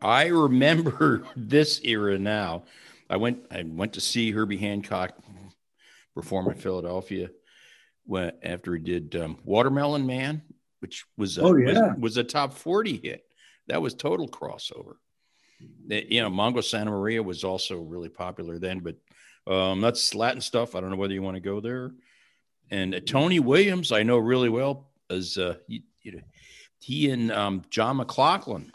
A: I remember this era now. I went I went to see Herbie Hancock perform in Philadelphia when after he did um, Watermelon Man, which was a,
B: Oh, yeah.
A: was, was a top forty hit. That was total crossover. You know, Mongo Santamaria was also really popular then, but um, that's Latin stuff. I don't know whether you want to go there. And uh, Tony Williams, I know really well, as uh, you, you know, he and um, John McLaughlin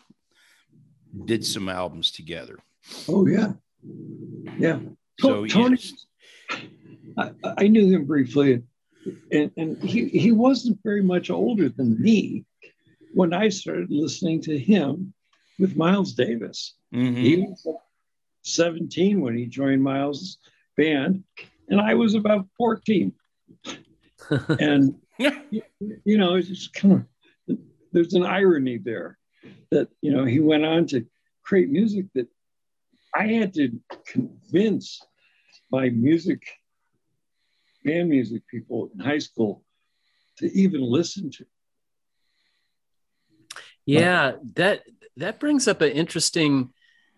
A: did some albums together.
B: Oh yeah, yeah.
A: So
B: Tony. I, I knew him briefly, and, and he, he wasn't very much older than me when I started listening to him with Miles Davis.
A: Mhm.
B: He was 17 when he joined Miles' band, and I was about 14. and you, you know, it's just kind of there's an irony there that you know he went on to create music that I had to convince my music band music people in high school to even listen to.
C: Yeah, that that brings up an interesting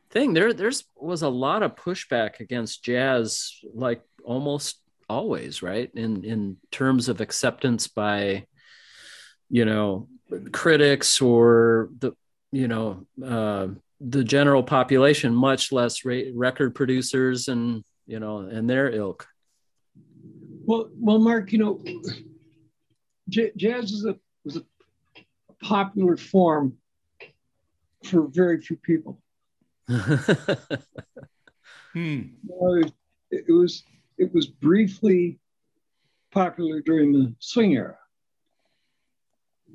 C: thing. There there's was a lot of pushback against jazz, like almost always, right? In in terms of acceptance by, you know, critics or the you know uh, the general population, much less ra- record producers and you know and their ilk.
B: Well, well, Mark, you know, j- jazz is a was a popular form for very few people.
A: Hmm.
B: You know, it, it was it was briefly popular during the swing era,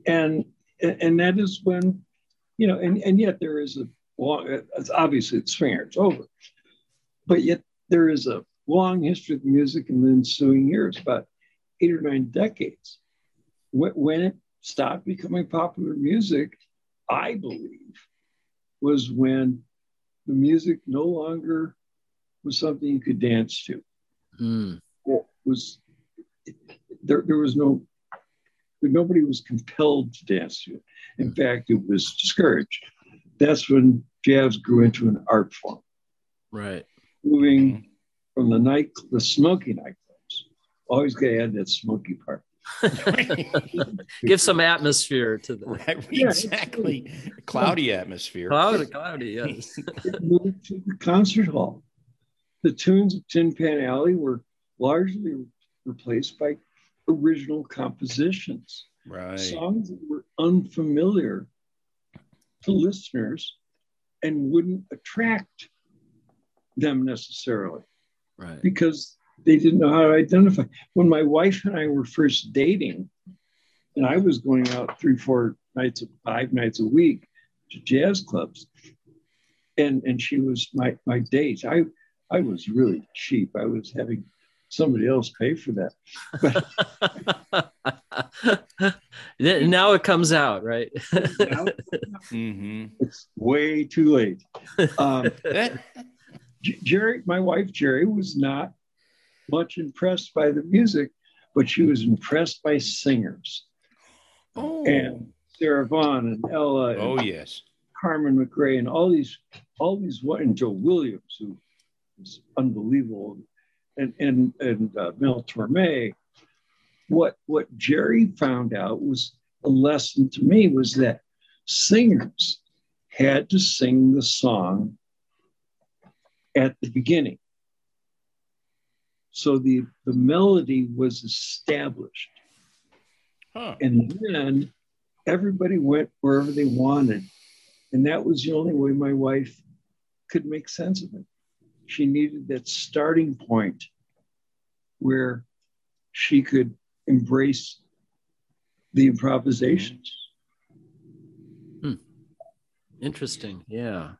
B: and and that is when you know, and and yet there is a long. It's obviously the swing it's over, but yet there is a long history of music in the ensuing years, about eight or nine decades, when, when it stopped becoming popular music. I believe was when the music no longer was something you could dance to.
C: Mm.
B: It was there, there was no nobody was compelled to dance to it. In fact, it was discouraged. That's when jazz grew into an art form,
C: Right.
B: moving from the night the smoky nightclubs. Always gotta add that smoky part.
C: Give some atmosphere to the
A: Right,
B: Yeah,
A: exactly. Cloudy atmosphere.
C: cloudy, cloudy. Yes.
B: It moved to the concert hall. The tunes of Tin Pan Alley were largely replaced by original compositions.
A: Right.
B: songs that were unfamiliar to listeners and wouldn't attract them necessarily
C: Right.
B: because they didn't know how to identify. When my wife and I were first dating, and I was going out three, four nights, five nights a week to jazz clubs, and and she was my my date. I I was really cheap. I was having somebody else pay for that.
C: Then- now it comes out, right?
B: Now
A: hmm
B: it's way too late. Um,
A: That,
B: Jerry, my wife Jerry, was not much impressed by the music, but she was impressed by singers.
A: oh,
B: And Sarah Vaughan and Ella and
A: oh yes.
B: Carmen McRae and all these, all these, and Joe Williams, who was unbelievable, and and and uh, Mel Torme. What what Jerry found out was a lesson to me was that singers had to sing the song at the beginning. So the, the melody was established.
A: Huh.
B: And then everybody went wherever they wanted. And that was the only way my wife could make sense of it. She needed that starting point where she could embrace the improvisations. Hmm.
C: Interesting. Yeah.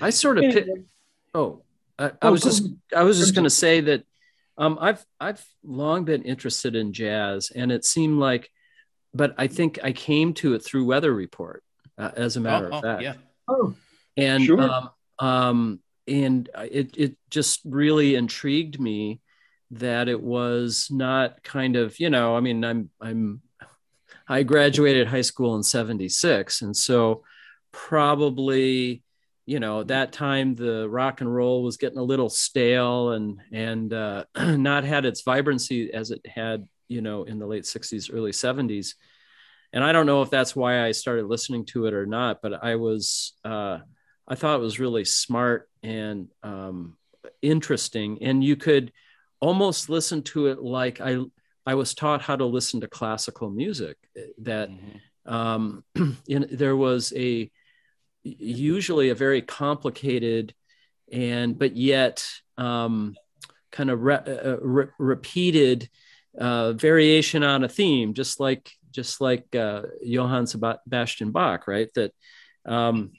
C: I sort of
B: Yeah.
C: pi- oh, I, I
B: Oh,
C: was just. I was just going to say that um, I've I've long been interested in jazz, and it seemed like, but I think I came to it through Weather Report, uh, as a matter
A: Oh,
C: of fact.
A: yeah.
B: Oh,
C: and
B: Sure.
C: um, um, and it it just really intrigued me that it was not kind of you know I mean I'm I'm I graduated high school in 76 and so probably you know that time the rock and roll was getting a little stale and and uh, not had its vibrancy as it had you know in the late 60s early 70s and I don't know if that's why I started listening to it or not but I was uh, I thought it was really smart and um, interesting, and you could almost listen to it like I I was taught how to listen to classical music. That
A: Mhm.
C: um, in, there was a usually a very complicated and but yet um, kind of re- uh, re- repeated uh, variation on a theme, just like just like uh, Johann Sebastian Bach, right? That um,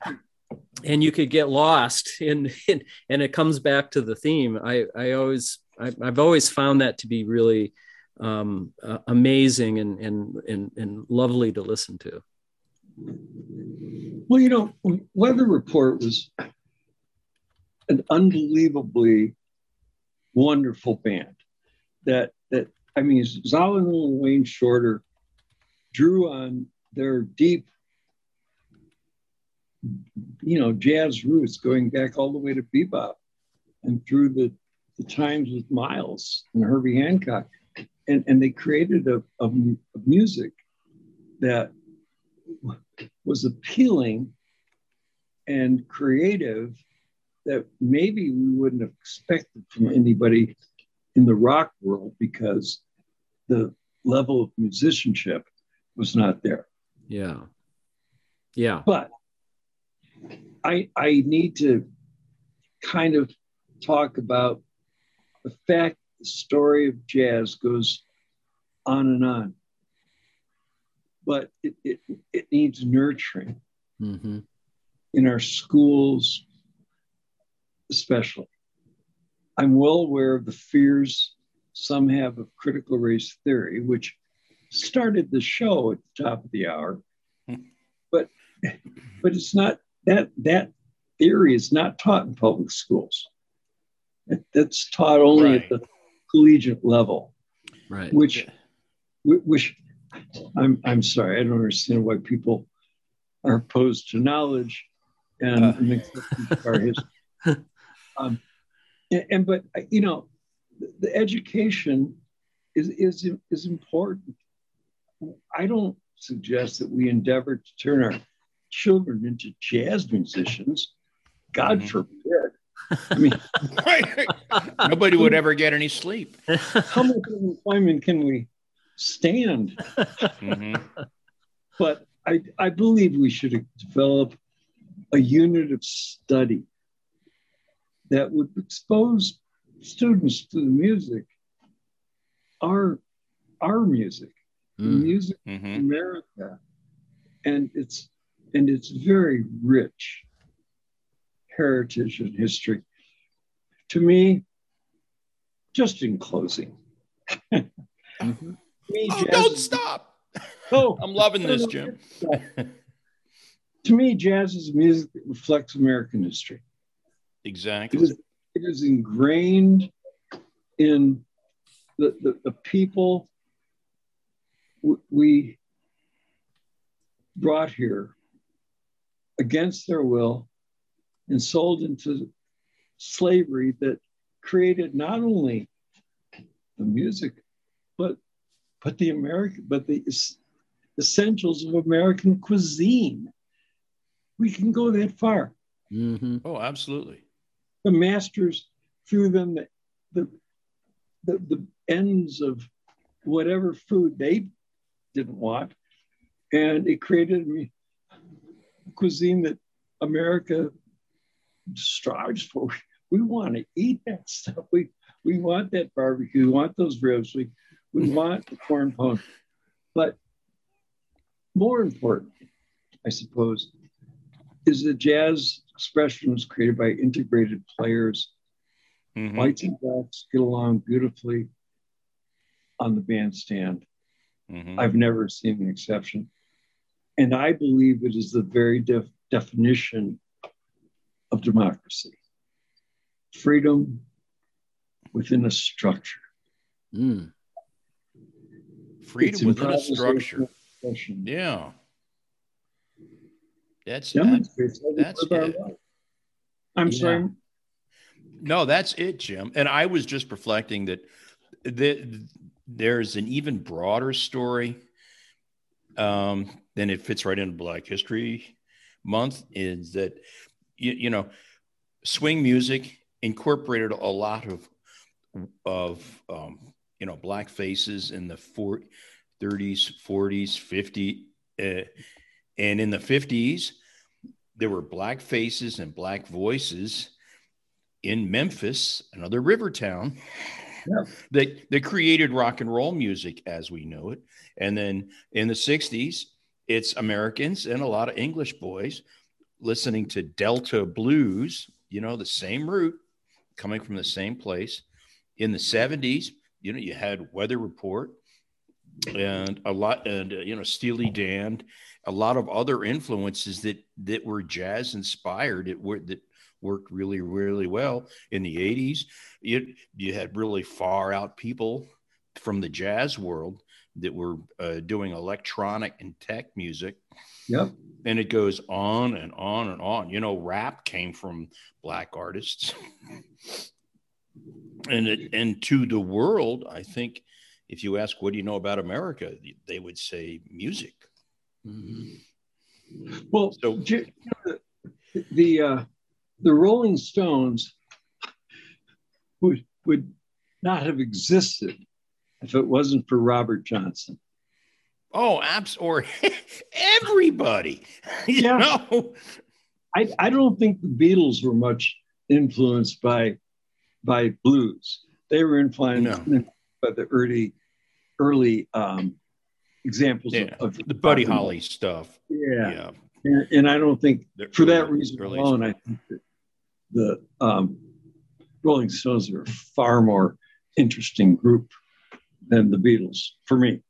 C: and you could get lost in, in and it comes back to the theme. I I always I, I've always found that to be really um, uh, amazing and, and and and lovely to listen to.
B: Well, you know, Weather Report was an unbelievably wonderful band. That that I mean, Zawinul and Wayne Shorter drew on their deep, you know, jazz roots going back all the way to bebop and through the, the times with Miles and Herbie Hancock. And, and they created a, a, a music that was appealing and creative that maybe we wouldn't have expected from anybody in the rock world because the level of musicianship was not there.
C: Yeah, yeah,
B: But I I need to kind of talk about the fact the story of jazz goes on and on. But it, it, it needs nurturing
C: hmm
B: in our schools, especially. I'm well aware of the fears some have of critical race theory, which started the show at the top of the hour. but but it's not that that theory is not taught in public schools. That's taught only
A: Right.
B: at the collegiate level,
C: right.
B: which whi- which I'm I'm sorry, I don't understand why people are opposed to knowledge and,
A: Uh.
B: and our history. Um, and, and but you know, the, the education is is is important. I don't suggest that we endeavor to turn our children into jazz musicians. God
A: Mhm.
B: forbid. I mean,
A: Nobody would ever get any sleep.
B: how much employment can we stand?
A: Mhm.
B: But I, I believe we should develop a unit of study that would expose students to the music, our, our music,
C: Mm.
B: music
A: Mhm.
B: America, and it's and it's very rich heritage and history. To me, just in closing,
C: Mhm.
B: me,
A: Oh,
B: jazz
A: don't
B: is-
A: stop.
B: Oh,
A: I'm loving this, Jim.
B: to me, jazz is music that reflects American history.
A: Exactly.
B: is, it is ingrained in the, the, the people w- we brought here against their will and sold into slavery that created not only the music, but but the American, but the es- essentials of American cuisine. We can go that far.
C: Mhm.
A: Oh, absolutely.
B: The masters threw them the, the, the, the ends of whatever food they didn't want. And it created a cuisine that America strives for. We want to eat that stuff. We, we want that barbecue. We want those ribs. We, we want the corn pone. But more important, I suppose, is the jazz expression was created by integrated players.
A: Mhm.
B: Whites and blacks get along beautifully on the bandstand.
A: Mhm.
B: I've never seen an exception. And I believe it is the very def- definition of democracy freedom within a structure.
C: Mm.
A: Freedom
B: It's
A: within a structure. Yeah. That's
B: Demonstrates
A: that's it.
B: I'm
C: Yeah.
B: sorry.
A: No, that's it, Jim. And I was just reflecting that the, there's an even broader story um, than it fits right into Black History Month. Is that you, you know, swing music incorporated a lot of of um, you know black faces in the four, 30s, 40s, 50, uh, and in the 50s there were black faces and black voices in Memphis, another river town,
B: Yeah.
A: that, that created rock and roll music as we know it. And then in the 60s, it's Americans and a lot of English boys listening to Delta blues, you know, the same root coming from the same place. In the 70s, you know, you had Weather Report and a lot, and, uh, you know, Steely Dan, a lot of other influences that that were jazz inspired. It were that worked really, really well in the 80s. You, you had really far out people from the jazz world that were uh, doing electronic and tech music.
B: Yep.
A: And it goes on and on and on. You know, rap came from black artists. and it, and to the world, I think if you ask what do you know about America, they would say music.
C: Mhm.
B: Well,
A: So-
B: the the, uh, the Rolling Stones would would not have existed if it wasn't for Robert Johnson.
A: Oh, abs or everybody. you
B: Yeah.
A: know?
B: I, I don't think the Beatles were much influenced by by blues. They were influenced by the early early um, examples
A: Yeah.
B: of, of
A: The Buddy Holly stuff.
B: Yeah,
A: Yeah.
B: And, and I don't think for that reason alone, I think that the um, Rolling Stones are a far more interesting group than the Beatles for me.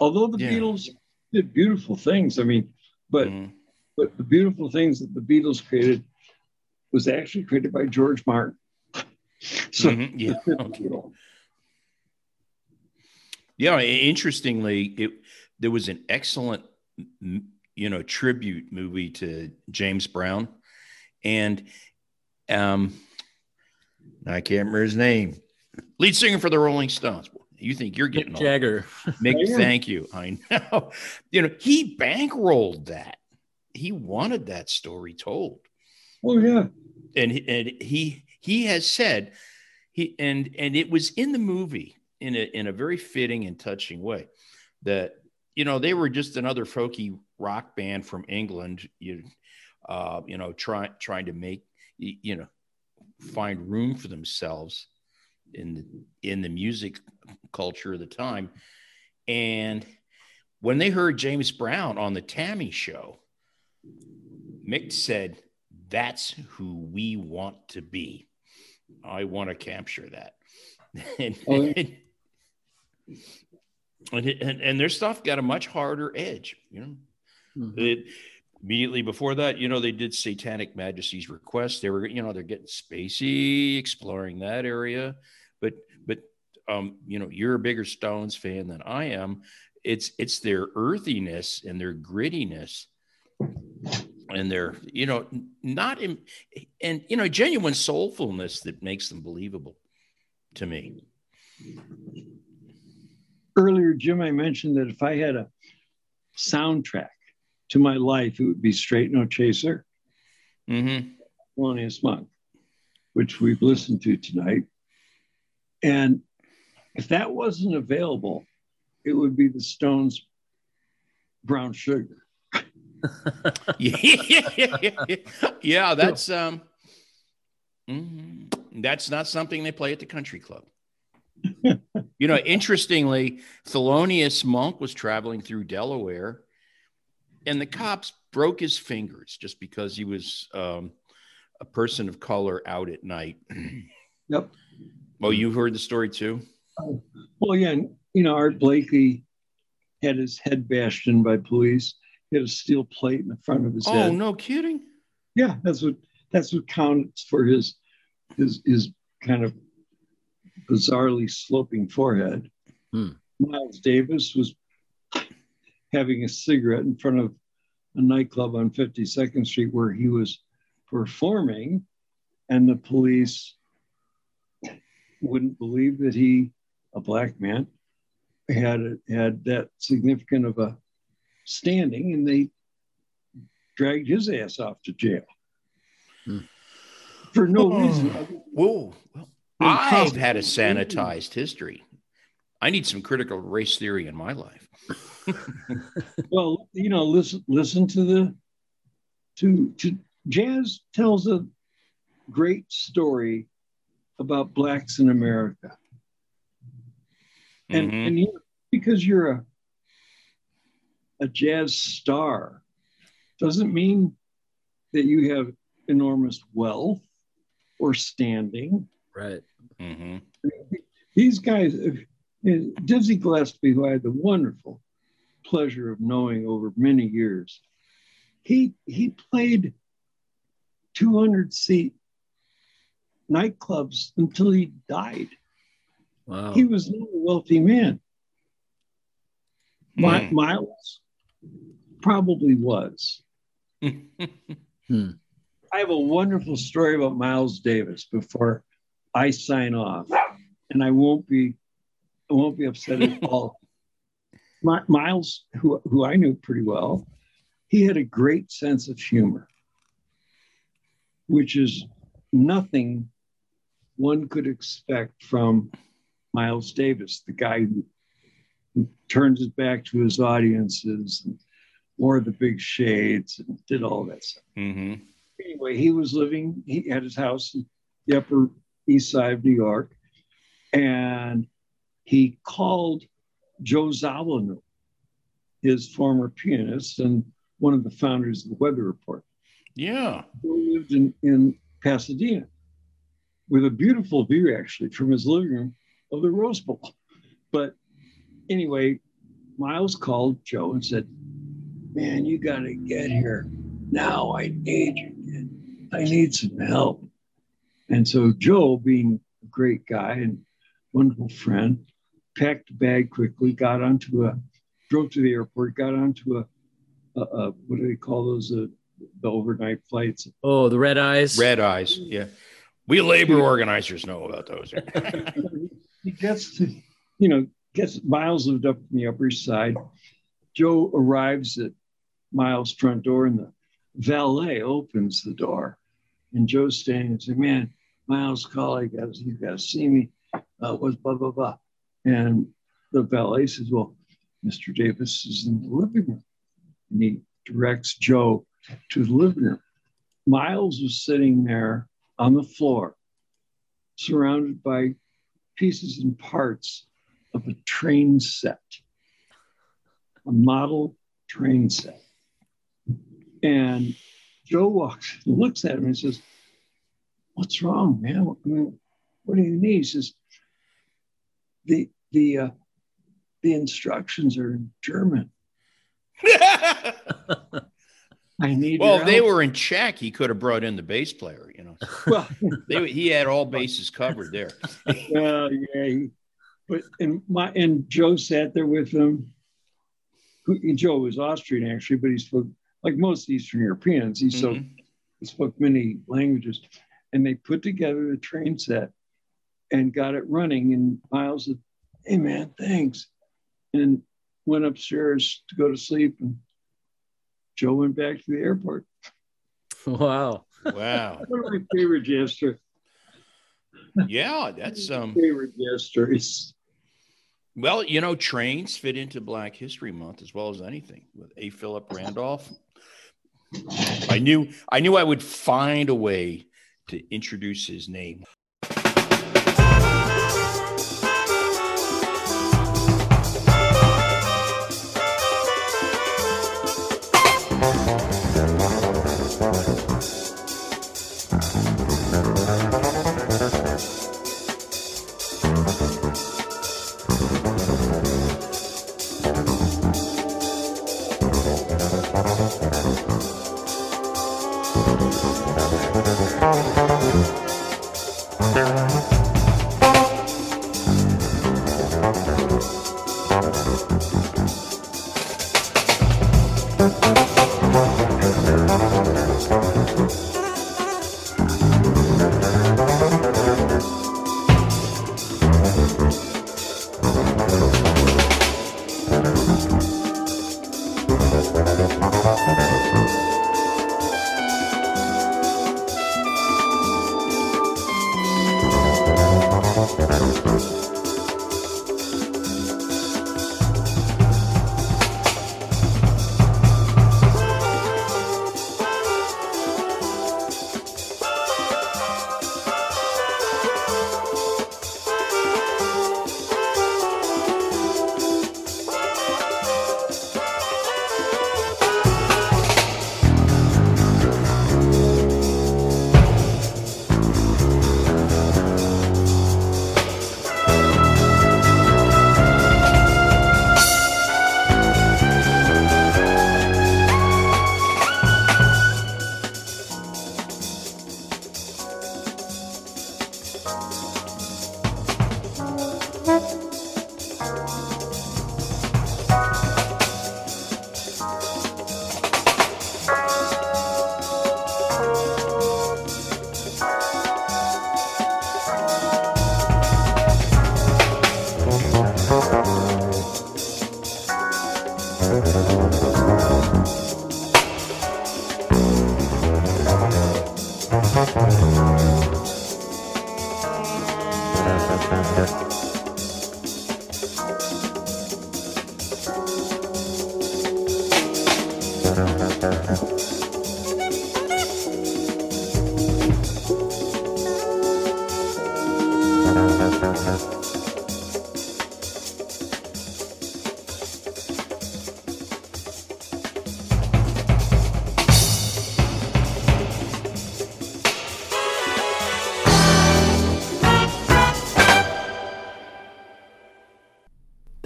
B: Although the
A: Yeah.
B: Beatles did beautiful things, I mean, but
A: Mhm.
B: but the beautiful things that the Beatles created was actually created by George Martin. So
A: Mhm. Yeah. Okay. Yeah, interestingly, it there was an excellent, you know, tribute movie to James Brown, and um, I can't remember his name. Lead singer for the Rolling Stones. You think you're getting
C: Mick. Jagger.
A: Mick, thank you. I know. You know, he bankrolled that. He wanted that story told
B: oh yeah,
A: and he, and he he has said he and and it was in the movie in a in a very fitting and touching way that you know they were just another folky rock band from England you uh you know trying trying to make y- you know find room for themselves in the in the music culture of the time and when they heard James Brown on the Tammy show Mick said that's who we want to be. I want to capture that. and,
B: Oh,
A: and, and, and their stuff got a much harder edge, you know.
C: Mhm.
A: It, immediately before that, you know, they did Satanic Majesties Request. They were, you know, they're getting spacey, exploring that area. But, but, um, you know, you're a bigger Stones fan than I am. It's, it's their earthiness and their grittiness and their, you know, not in, and, you know, genuine soulfulness that makes them believable to me.
B: earlier, Jim, I mentioned that if I had a soundtrack to my life, it would be Straight No Chaser.
A: Mm-hmm.
B: Thelonious Monk, which we've listened to tonight. And if that wasn't available, it would be the Stones' Brown Sugar.
A: yeah, yeah, that's um, mhm. that's not something they play at the country club. you know, interestingly, Thelonious Monk was traveling through Delaware, and the cops broke his fingers just because he was um, a person of color out at night.
B: Yep.
A: Oh, you've heard the story too.
B: Well, yeah, you know, Art Blakey had his head bashed in by police. He had a steel plate in the front of his
A: Oh,
B: head.
A: no kidding.
B: Yeah, that's what that's what counts for his his his kind of bizarrely sloping forehead.
C: Hmm.
B: Miles Davis was having a cigarette in front of a nightclub on 52nd Street where he was performing, and the police wouldn't believe that he, a black man, had had that significant of a standing, and they dragged his ass off to jail
C: Hmm.
B: for no
A: Oh.
B: reason.
A: Whoa. Well,
B: Well,
A: I've had a sanitized history. I need some critical race theory in my life.
B: Well, you know, listen listen to the to to jazz tells a great story about blacks in America. And
A: Mhm.
B: and you, because you're a a jazz star doesn't mean that you have enormous wealth or standing.
C: Right.
A: Mhm.
B: These guys, if- Dizzy Gillespie, who I had the wonderful pleasure of knowing over many years, he he played 200 seat nightclubs until he died.
C: Wow.
B: He was not a wealthy man. My,
A: Hmm.
B: Miles probably was.
C: Hmm.
B: I have a wonderful story about Miles Davis before I sign off, and I won't be, I won't be upset at all. My, Miles, who who I knew pretty well, he had a great sense of humor, which is nothing one could expect from Miles Davis, the guy who, who turns his back to his audiences and wore the big shades and did all that stuff
A: Mhm.
B: anyway, he was living, he had his house in the Upper East Side of New York, and he called Joe Zawinul, his former pianist and one of the founders of the Weather Report,
A: Yeah.
B: who lived in, in Pasadena with a beautiful view, actually, from his living room of the Rose Bowl. But anyway, Miles called Joe and said, Man, you got to get here now. I need you. I need some help. And so Joe, being a great guy and wonderful friend, packed a bag quickly, got onto a, drove to the airport, got onto a, a, a what do they call those? Uh, the overnight flights.
C: Oh, the red eyes.
A: Red eyes. Yeah. We labor organizers know about those.
B: he gets to, you know, gets Miles lived up in the Upper East Side. Joe arrives at Miles' front door, and the valet opens the door, and Joe's standing and saying, "Man, Miles' colleague, has he's got to see me. Uh, what's blah blah blah?" And the valet says, "Well, Mr. Davis is in the living room," and he directs Joe to the living room. Miles was sitting there on the floor, surrounded by pieces and parts of a train set, a model train set. And Joe walks looks at him and says, What's wrong, man? I mean, what do you need? He says, The the uh, the instructions are in German. I need
A: well, if they were in Czech, he could have brought in the bass player. You know,
B: well,
A: they, he had all bases covered there.
B: well, yeah. He, but and my and Joe sat there with him. Who, Joe was Austrian actually, but he spoke like most Eastern Europeans. He so
A: Mhm.
B: he spoke many languages, and they put together the train set and got it running. And Miles said, "Hey man, thanks," and went upstairs to go to sleep. And Joe went back to the airport.
C: Wow.
A: Wow.
B: One of my favorite jazz stories.
A: Yeah, that's um
B: Favorite jazz stories.
A: well, you know, trains fit into Black History Month as well as anything with A. Philip Randolph. I knew I knew I would find a way to introduce his name.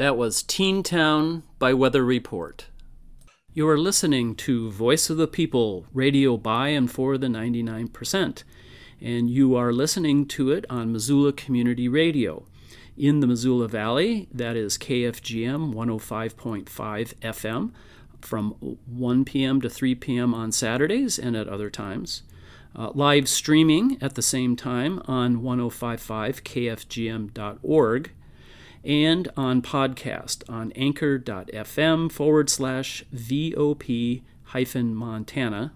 C: That was Teen Town by Weather Report. You are listening to Voice of the People, radio by and for the 99%, and you are listening to it on Missoula Community Radio. In the Missoula Valley, that is KFGM 105.5 FM from 1 p.m. to 3 p.m. on Saturdays and at other times. Uh, live streaming at the same time on 1055kfgm.org and on podcast on anchor.fm forward slash VOP hyphen Montana,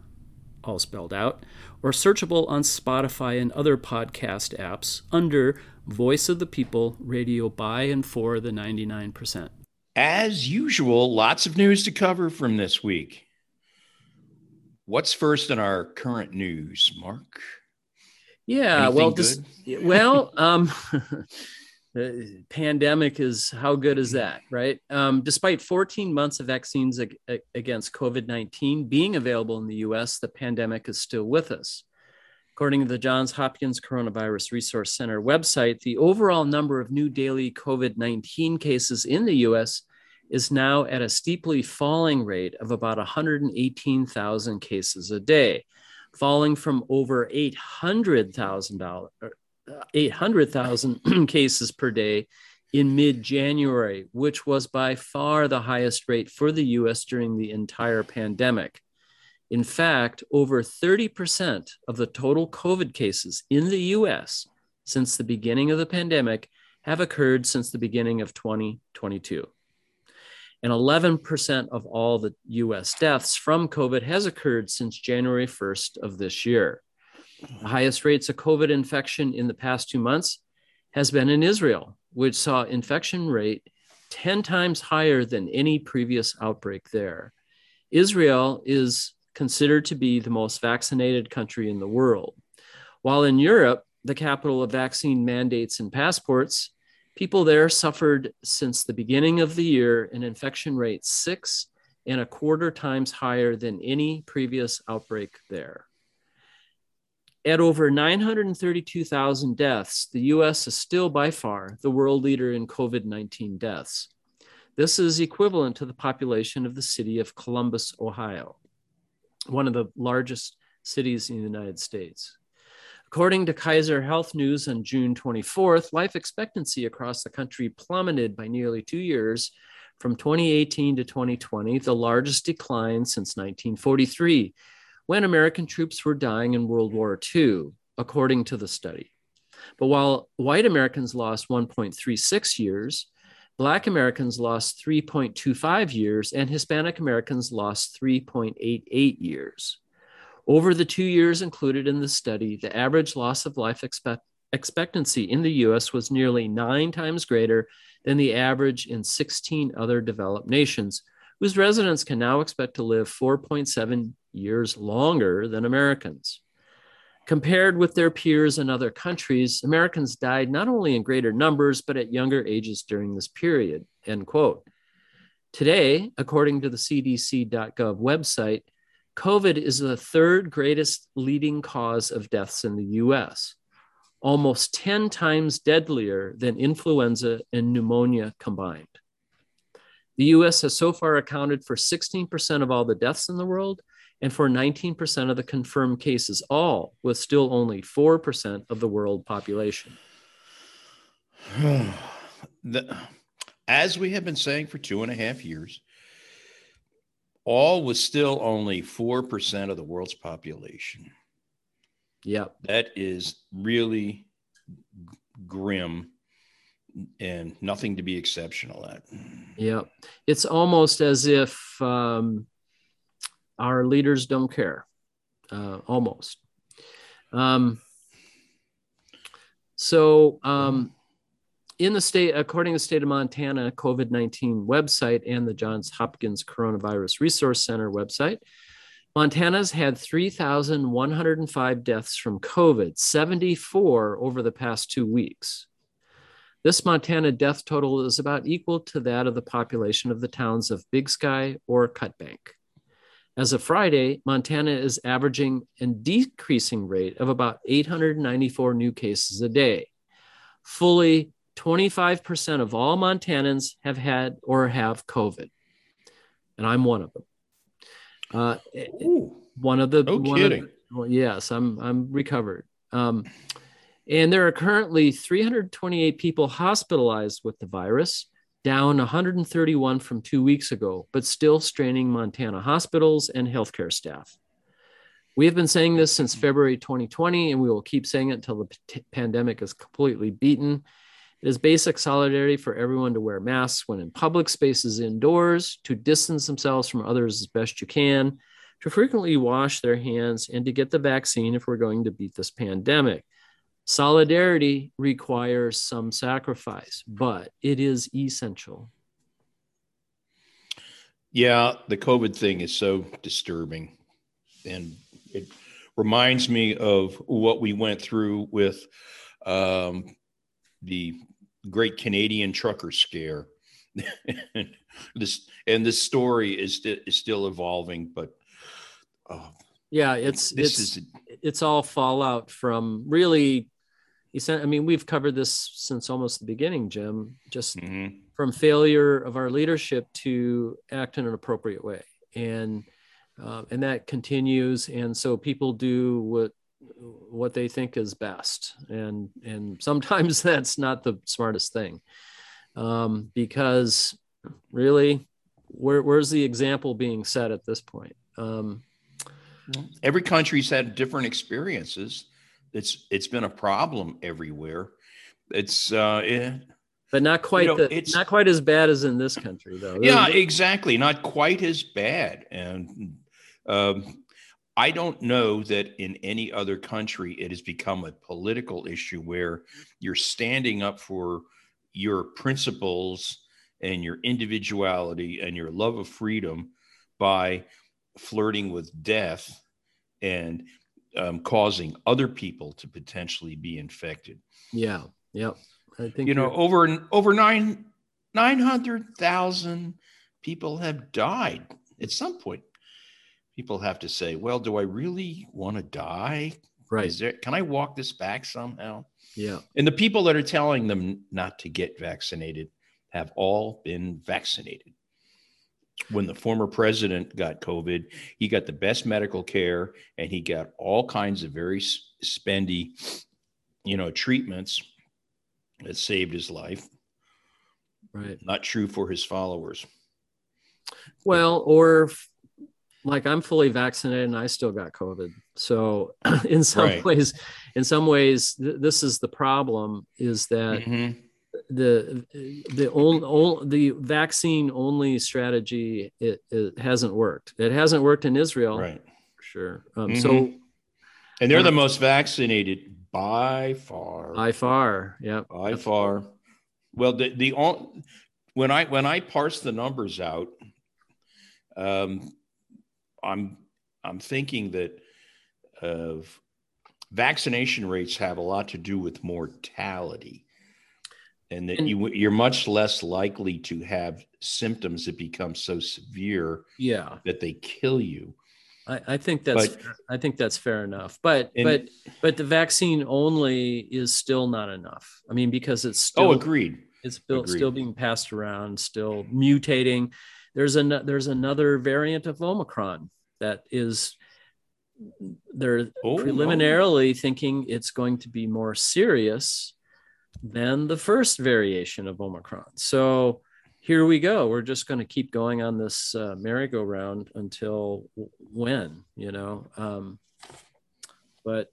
C: all spelled out, or searchable on Spotify and other podcast apps under Voice of the People Radio by and for the 99%.
A: As usual, lots of news to cover from this week. What's first in our current news, Mark?
C: Yeah,
A: Anything
C: well, this, well, um, the pandemic is how good is that, right? Um, despite 14 months of vaccines ag- against COVID 19 being available in the US, the pandemic is still with us. According to the Johns Hopkins Coronavirus Resource Center website, the overall number of new daily COVID 19 cases in the US is now at a steeply falling rate of about 118,000 cases a day, falling from over 800,000 800,000 cases per day in mid January, which was by far the highest rate for the US during the entire pandemic. In fact, over 30% of the total COVID cases in the US since the beginning of the pandemic have occurred since the beginning of 2022. And 11% of all the US deaths from COVID has occurred since January 1st of this year. The highest rates of COVID infection in the past two months has been in Israel, which saw infection rate 10 times higher than any previous outbreak there. Israel is considered to be the most vaccinated country in the world. While in Europe, the capital of vaccine mandates and passports, people there suffered since the beginning of the year an infection rate six and a quarter times higher than any previous outbreak there. At over 932,000 deaths, the US is still by far the world leader in COVID 19 deaths. This is equivalent to the population of the city of Columbus, Ohio, one of the largest cities in the United States. According to Kaiser Health News on June 24th, life expectancy across the country plummeted by nearly two years from 2018 to 2020, the largest decline since 1943 when American troops were dying in World War II, according to the study. But while white Americans lost 1.36 years, Black Americans lost 3.25 years, and Hispanic Americans lost 3.88 years. Over the two years included in the study, the average loss of life expect- expectancy in the US was nearly nine times greater than the average in 16 other developed nations, whose residents can now expect to live 4.7 years longer than Americans. Compared with their peers in other countries, Americans died not only in greater numbers, but at younger ages during this period. End quote. Today, according to the CDC.gov website, COVID is the third greatest leading cause of deaths in the US, almost 10 times deadlier than influenza and pneumonia combined. The US has so far accounted for 16% of all the deaths in the world and for 19% of the confirmed cases, all with still only 4% of the world population.
A: the, as we have been saying for two and a half years, all was still only 4% of the world's population.
C: Yep.
A: That is really grim and nothing to be exceptional at.
C: Yeah. It's almost as if um, our leaders don't care, uh, almost. Um, so, um, in the state, according to the state of Montana COVID 19 website and the Johns Hopkins Coronavirus Resource Center website, Montana's had 3,105 deaths from COVID, 74 over the past two weeks. This Montana death total is about equal to that of the population of the towns of Big Sky or Cut Bank. As of Friday, Montana is averaging a decreasing rate of about 894 new cases a day. Fully 25% of all Montanans have had or have COVID, and I'm one of them. Uh, one of the
A: no
C: one
A: kidding.
C: Of, well, yes, I'm I'm recovered. Um, and there are currently 328 people hospitalized with the virus, down 131 from two weeks ago, but still straining Montana hospitals and healthcare staff. We have been saying this since February 2020, and we will keep saying it until the p- pandemic is completely beaten. It is basic solidarity for everyone to wear masks when in public spaces indoors, to distance themselves from others as best you can, to frequently wash their hands, and to get the vaccine if we're going to beat this pandemic. Solidarity requires some sacrifice, but it is essential.
A: Yeah, the COVID thing is so disturbing. And it reminds me of what we went through with um, the great Canadian trucker scare. this and this story is, is still evolving, but uh,
C: Yeah, it's
A: this
C: it's
A: is
C: it's all fallout from really I mean, we've covered this since almost the beginning, Jim, just
A: mhm.
C: from failure of our leadership to act in an appropriate way. And uh, and that continues. And so people do what what they think is best. And and sometimes that's not the smartest thing. Um, because really, where, where's the example being set at this point? Um,
A: every country's had different experiences. It's it's been a problem everywhere. It's uh, eh,
C: but not quite
A: know,
C: the,
A: it's-
C: not quite as bad as in this country though
A: yeah, exactly. Not quite as bad. And um, I don't know that in any other country it has become a political issue where you're standing up for your principles and your individuality and your love of freedom by flirting with death and um, causing other people to potentially be infected.
C: Yeah. Yep. I think
A: You know, over over nine nine hundred thousand people have died at some point. People have to say, "Well, do I really want to die?
C: right.
A: Is there? Can I walk this back somehow?"
C: Yeah.
A: And the people that are telling them not to get vaccinated have all been vaccinated. When the former president got COVID, he got the best medical care and he got all kinds of very spendy, you know, treatments that saved his life.
C: Right.
A: Not true for his followers.
C: Well, or like I'm fully vaccinated and I still got COVID. So in some
A: Right.
C: ways, in some ways, th- this is the problem is that
A: Mhm.
C: The the only the vaccine only strategy it, it hasn't worked. It hasn't worked in Israel,
A: Right.
C: sure. Um,
A: Mhm.
C: So
A: And they're the most vaccinated by far.
C: by far, yeah,
A: by far. Well, the the when I when I parse the numbers out, um, I'm I'm thinking that of vaccination rates have a lot to do with mortality, and that
C: And-
A: you you're much less likely to have symptoms that become so severe
C: yeah.
A: that they kill you.
C: I, I think that's
A: But-
C: I think that's fair enough. But
A: And-
C: but but the vaccine only is still not enough. I mean, because it's oh, still
A: oh, agreed.
C: it's still,
A: Agreed.
C: still being passed around, still mutating. There's an there's another variant of Omicron that is they're
A: Oh, oh.
C: preliminarily thinking it's going to be more serious than the first variation of Omicron. So here we go. We're just going to keep going on this uh, merry-go-round until w- when, you know. Um, but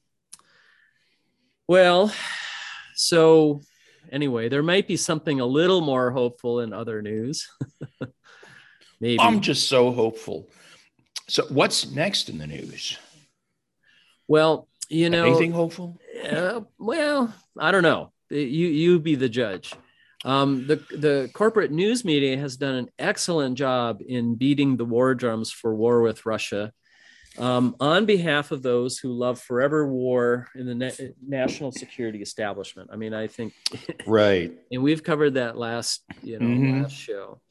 C: well, so anyway, there might be something a little more hopeful in other news. Maybe.
A: I'm just so hopeful. So, what's next in the news?
C: well, you know,
A: Anything hopeful?
C: Uh, well, I don't know. You you be the judge. Um, the the corporate news media has done an excellent job in beating the war drums for war with Russia. Um, on behalf of those who love forever war in the na- national security establishment. I mean, I think
A: Right.
C: and we've covered that last you know
A: Mhm.
C: last show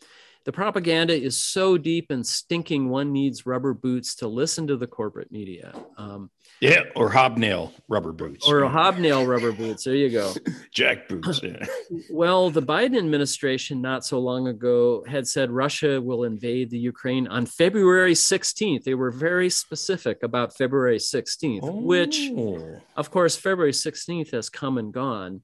C: the propaganda is so deep and stinking one needs rubber boots to listen to the corporate media um,
A: Yeah, or hobnail rubber boots.
C: or hobnail rubber boots there you go
A: jack boots. yeah.
C: well the biden administration not so long ago had said russia will invade the ukraine on february 16th they were very specific about february 16th which
A: Oh.
C: of course, February 16th has come and gone.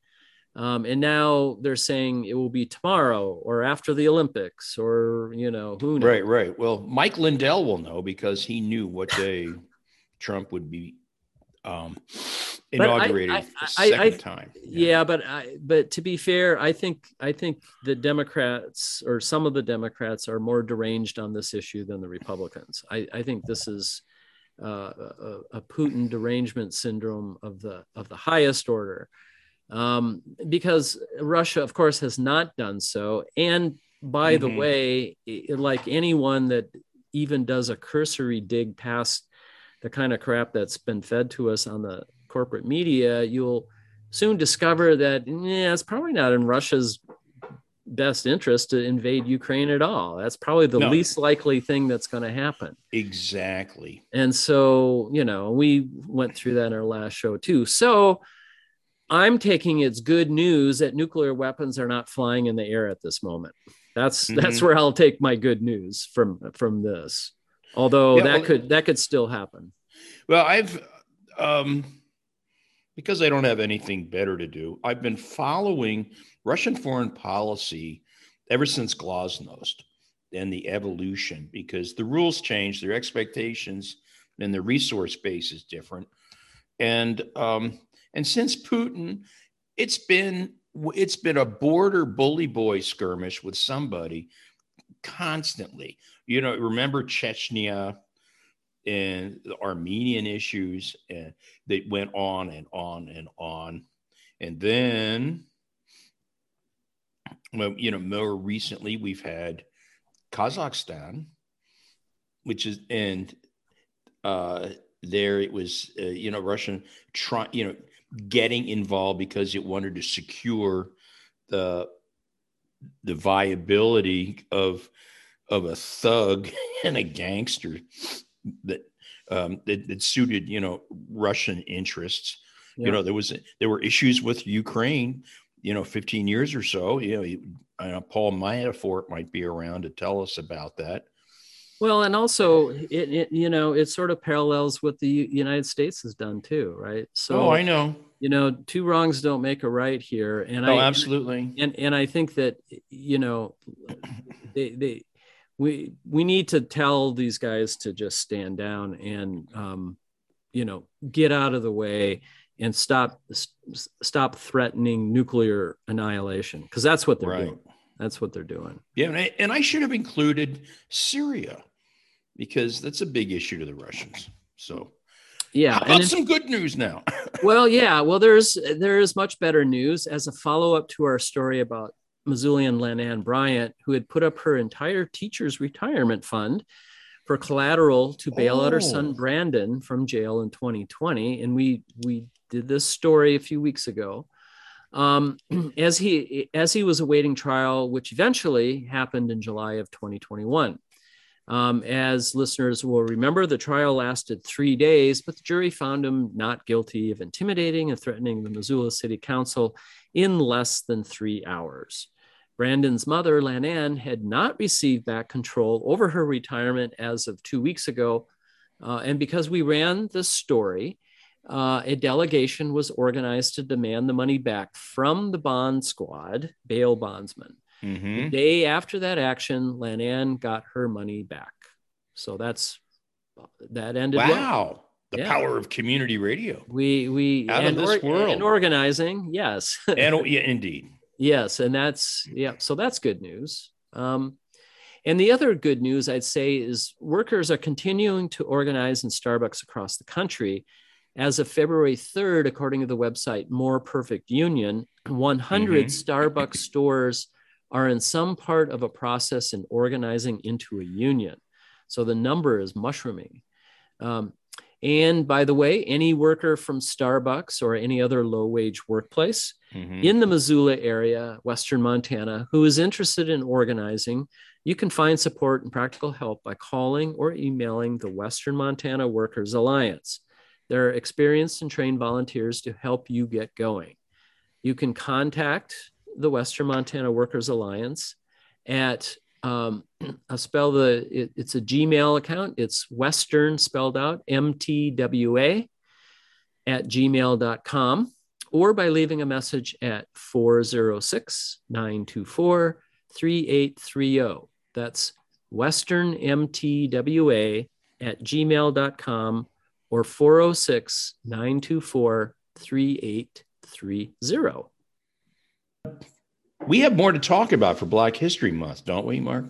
C: Um, and now they're saying it will be tomorrow or after the Olympics or, you know, who knows?
A: Right, right. Well, Mike Lindell will know because he knew what day Trump would be um, inaugurated
C: I-
A: the
C: I-
A: second
C: I-
A: time.
C: Yeah, but I, but to be fair, I think I think the Democrats or some of the Democrats are more deranged on this issue than the Republicans. I, I think this is uh, a, a Putin derangement syndrome of the of the highest order, um, because Russia, of course, has not done so. And by the
A: Mhm.
C: way, like anyone that even does a cursory dig past the kind of crap that's been fed to us on the corporate media, you'll soon discover that yeah, it's probably not in Russia's best interest to invade Ukraine at all. That's probably the
A: No.
C: least likely thing that's going to happen.
A: Exactly.
C: And so, you know, we went through that in our last show too. So I'm taking it's good news that nuclear weapons are not flying in the air at this moment. That's that's
A: Mhm.
C: where I'll take my good news from from this. Although
A: Yeah,
C: that
A: well-
C: could that could still happen.
A: Well, I've um, because I don't have anything better to do. I've been following Russian foreign policy ever since Glasnost and the evolution because the rules change, their expectations, and the resource base is different. And um, and since Putin, it's been it's been a border bully boy skirmish with somebody constantly. You know, remember Chechnya and the Armenian issues, and they went on and on and on. And then, well, you know, more recently we've had Kazakhstan, which is, and uh, there it was, uh, you know, Russian trying, you know, getting involved because it wanted to secure the the viability of of a thug and a gangster that um, that, that suited you know Russian interests.
C: Yeah.
A: You know there was there were issues with Ukraine. You know, 15 years or so. You know, I know Paul Manafort might be around to tell us about that.
C: Well, and also it, it you know it sort of parallels what the United States has done too, right? So
A: oh, I know.
C: you know two wrongs don't make a right here, and
A: Oh,
C: I
A: absolutely.
C: and and I think that you know they they we we need to tell these guys to just stand down and um, you know get out of the way and stop stop threatening nuclear annihilation because that's what they're
A: Right.
C: doing. That's what they're doing.
A: Yeah, and I, and I should have included Syria because that's a big issue to the Russians. So,
C: Yeah, and
A: some good news now?
C: well, yeah. Well, there's there is much better news as a follow up to our story about Missoulian Lanann Bryant, who had put up her entire teacher's retirement fund for collateral to bail out her
A: Oh.
C: son Brandon from jail in 2020, and we we did this story a few weeks ago. Um, as he as he was awaiting trial, which eventually happened in July of 2021. Um, as listeners will remember, the trial lasted three days, but the jury found him not guilty of intimidating and threatening the Missoula City Council in less than three hours. Brandon's mother, Lanann, had not received back control over her retirement as of two weeks ago. Uh, and because we ran this story, uh, a delegation was organized to demand the money back from the bond squad, bail bondsman. The
A: Mhm.
C: day after that action, Lanann got her money back. So that's that ended well.
A: Wow, the
C: Yeah.
A: power of community radio.
C: We we
A: Out of this world.
C: and organizing, yes,
A: And yeah, indeed.
C: Yes, and that's yeah. So that's good news. Um, and the other good news I'd say is workers are continuing to organize in Starbucks across the country. As of February 3rd, according to the website More Perfect Union, 100
A: Mhm.
C: Starbucks stores are in some part of a process in organizing into a union. So the number is mushrooming. Um, and by the way, any worker from Starbucks or any other low wage workplace
A: Mhm.
C: in the Missoula area, Western Montana, who is interested in organizing, you can find support and practical help by calling or emailing the Western Montana Workers Alliance. They're experienced and trained volunteers to help you get going. You can contact the Western Montana Workers Alliance at um, I'll spell the it- it's a Gmail account. It's Western spelled out MTWA at gmail.com or by leaving a message at 406 924 3830. oh. That's Western MTWA at gmail.com or 406 924 3830.
A: We have more to talk about for Black History Month, don't we, Mark?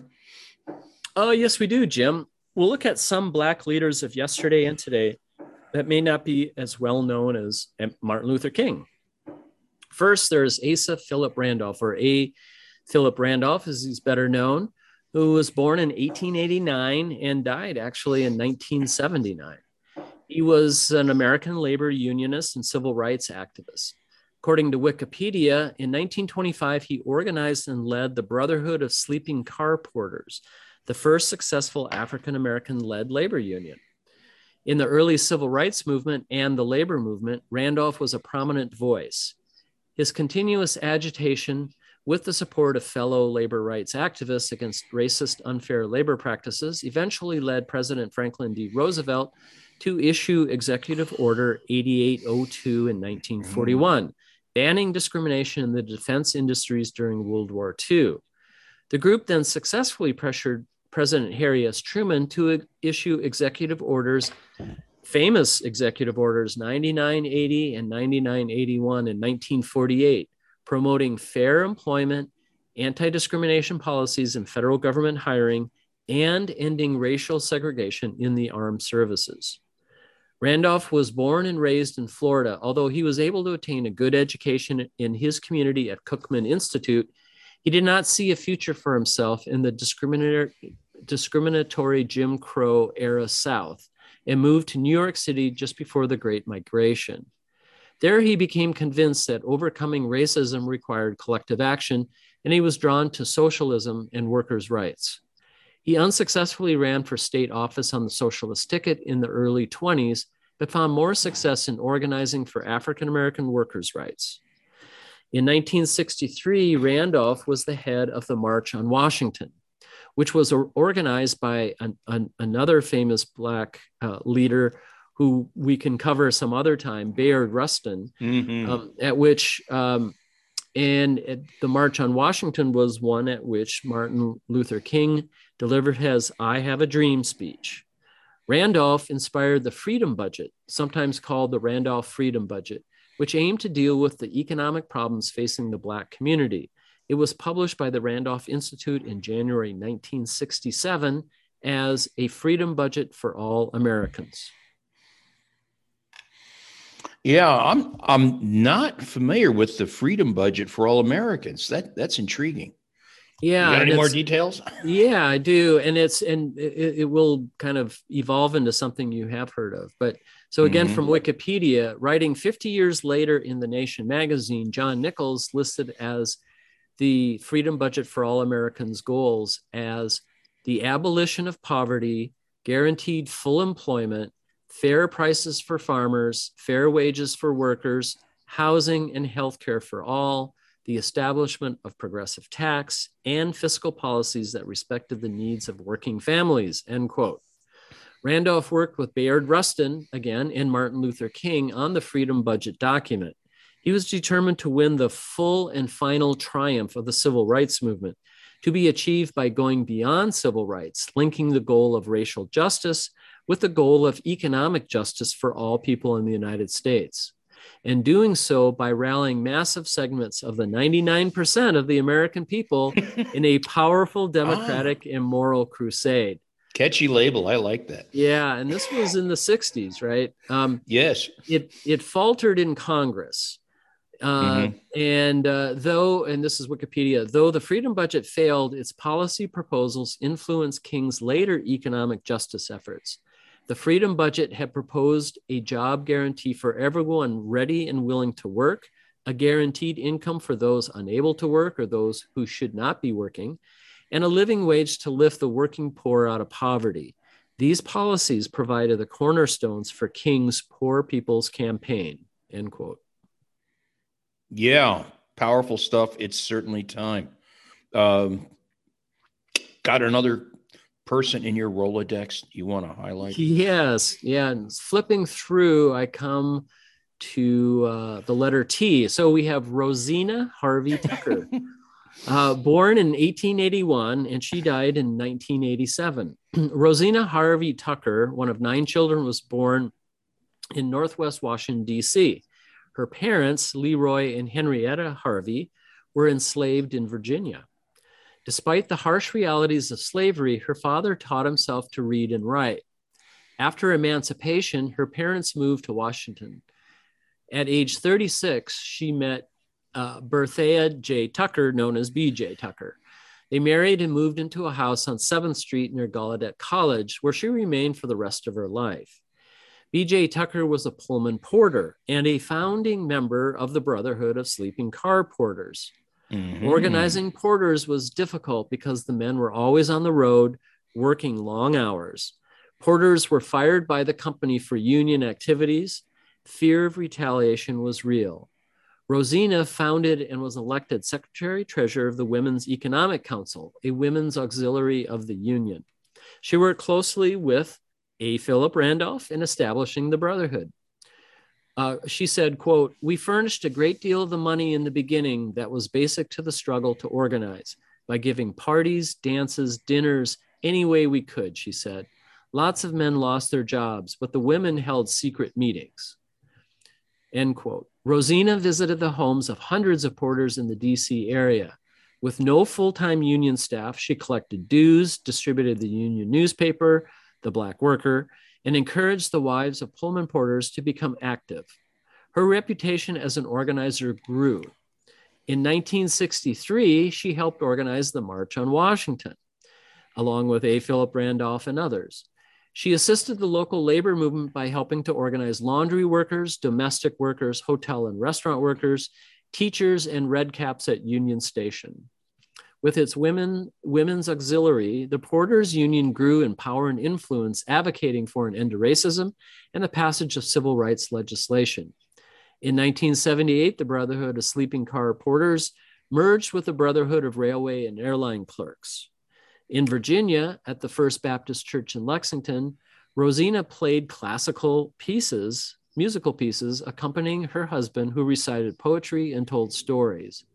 C: Oh, yes, we do, Jim. We'll look at some Black leaders of yesterday and today that may not be as well known as Martin Luther King. First, there's Asa Philip Randolph, or A. Philip Randolph, as he's better known, who was born in 1889 and died actually in 1979. He was an American labor unionist and civil rights activist. According to Wikipedia, in 1925, he organized and led the Brotherhood of Sleeping Car Porters, the first successful African American led labor union. In the early civil rights movement and the labor movement, Randolph was a prominent voice. His continuous agitation with the support of fellow labor rights activists against racist, unfair labor practices eventually led President Franklin D. Roosevelt to issue Executive Order 8802 in 1941, banning discrimination in the defense industries during World War II. The group then successfully pressured President Harry S. Truman to issue executive orders, famous executive orders 9980 and 9981 in 1948, promoting fair employment, anti discrimination policies in federal government hiring, and ending racial segregation in the armed services. Randolph was born and raised in Florida. Although he was able to attain a good education in his community at Cookman Institute, he did not see a future for himself in the discriminatory, Jim Crow era South and moved to New York City just before the Great Migration. There, he became convinced that overcoming racism required collective action, and he was drawn to socialism and workers' rights. He unsuccessfully ran for state office on the socialist ticket in the early 20s, but found more success in organizing for African American workers' rights. In 1963, Randolph was the head of the March on Washington, which was organized by an, an, another famous Black uh, leader who we can cover some other time, Bayard Rustin,
A: Mhm.
C: um, at which um, and at the March on Washington was one at which Martin Luther King delivered his I Have a Dream speech. Randolph inspired the Freedom Budget, sometimes called the Randolph Freedom Budget, which aimed to deal with the economic problems facing the Black community. It was published by the Randolph Institute in January 1967 as a freedom budget for all Americans.
A: Yeah, I'm I'm not familiar with the freedom budget for all Americans. That that's intriguing.
C: Yeah.
A: Any more details?
C: Yeah, I do, and it's and it, it will kind of evolve into something you have heard of. But so again,
A: Mhm.
C: from Wikipedia, writing 50 years later in the Nation magazine, John Nichols listed as the Freedom Budget for All Americans goals as the abolition of poverty, guaranteed full employment, fair prices for farmers, fair wages for workers, housing and health care for all, the establishment of progressive tax, and fiscal policies that respected the needs of working families, end quote. Randolph worked with Bayard Rustin, again, and Martin Luther King on the Freedom Budget document. He was determined to win the full and final triumph of the civil rights movement, to be achieved by going beyond civil rights, linking the goal of racial justice with the goal of economic justice for all people in the United States. And doing so by rallying massive segments of the 99% of the American people in a powerful democratic and moral crusade.
A: Catchy label. I like that.
C: Yeah, and this was in the 60s, right? Um,
A: Yes.
C: it it faltered in Congress. Uh, And uh, though, and this is Wikipedia, though the freedom budget failed, its policy proposals influenced King's later economic justice efforts. The freedom budget had proposed a job guarantee for everyone ready and willing to work, a guaranteed income for those unable to work or those who should not be working, and a living wage to lift the working poor out of poverty. These policies provided the cornerstones for King's Poor People's Campaign. End quote.
A: Yeah. Powerful stuff. It's certainly time. Um, got another person in your Rolodex you want to highlight?
C: Yes, yeah. And flipping through, I come to uh, the letter T. So we have Rosina Harvey Tucker, uh, born in 1881, and she died in 1987. Rosina Harvey Tucker, one of nine children, was born in Northwest Washington, D.C. Her parents, Leroy and Henrietta Harvey, were enslaved in Virginia. Despite the harsh realities of slavery, her father taught himself to read and write. After emancipation, her parents moved to Washington. At age 36, she met uh, Berthea J. Tucker, known as B.J. Tucker. They married and moved into a house on 7th Street near Gallaudet College, where she remained for the rest of her life. B.J. Tucker was a Pullman porter and a founding member of the Brotherhood of Sleeping Car Porters.
A: Mhm.
C: Organizing porters was difficult because the men were always on the road working long hours. Porters were fired by the company for union activities. Fear of retaliation was real. Rosina founded and was elected secretary treasurer of the Women's Economic Council, a women's auxiliary of the union. She worked closely with A. Philip Randolph in establishing the Brotherhood. Uh, she said, quote, we furnished a great deal of the money in the beginning that was basic to the struggle to organize by giving parties, dances, dinners, any way we could, she said. Lots of men lost their jobs, but the women held secret meetings. End quote. Rosina visited the homes of hundreds of porters in the DC area. With no full time union staff, she collected dues, distributed the union newspaper, The Black Worker, and encouraged the wives of Pullman porters to become active. Her reputation as an organizer grew. In 1963, she helped organize the March on Washington, along with A. Philip Randolph and others. She assisted the local labor movement by helping to organize laundry workers, domestic workers, hotel and restaurant workers, teachers, and red caps at Union Station. With its women, women's auxiliary, the Porters Union grew in power and influence, advocating for an end to racism and the passage of civil rights legislation. In 1978, the Brotherhood of Sleeping Car Porters merged with the Brotherhood of Railway and Airline Clerks. In Virginia, at the First Baptist Church in Lexington, Rosina played classical pieces, musical pieces, accompanying her husband, who recited poetry and told stories.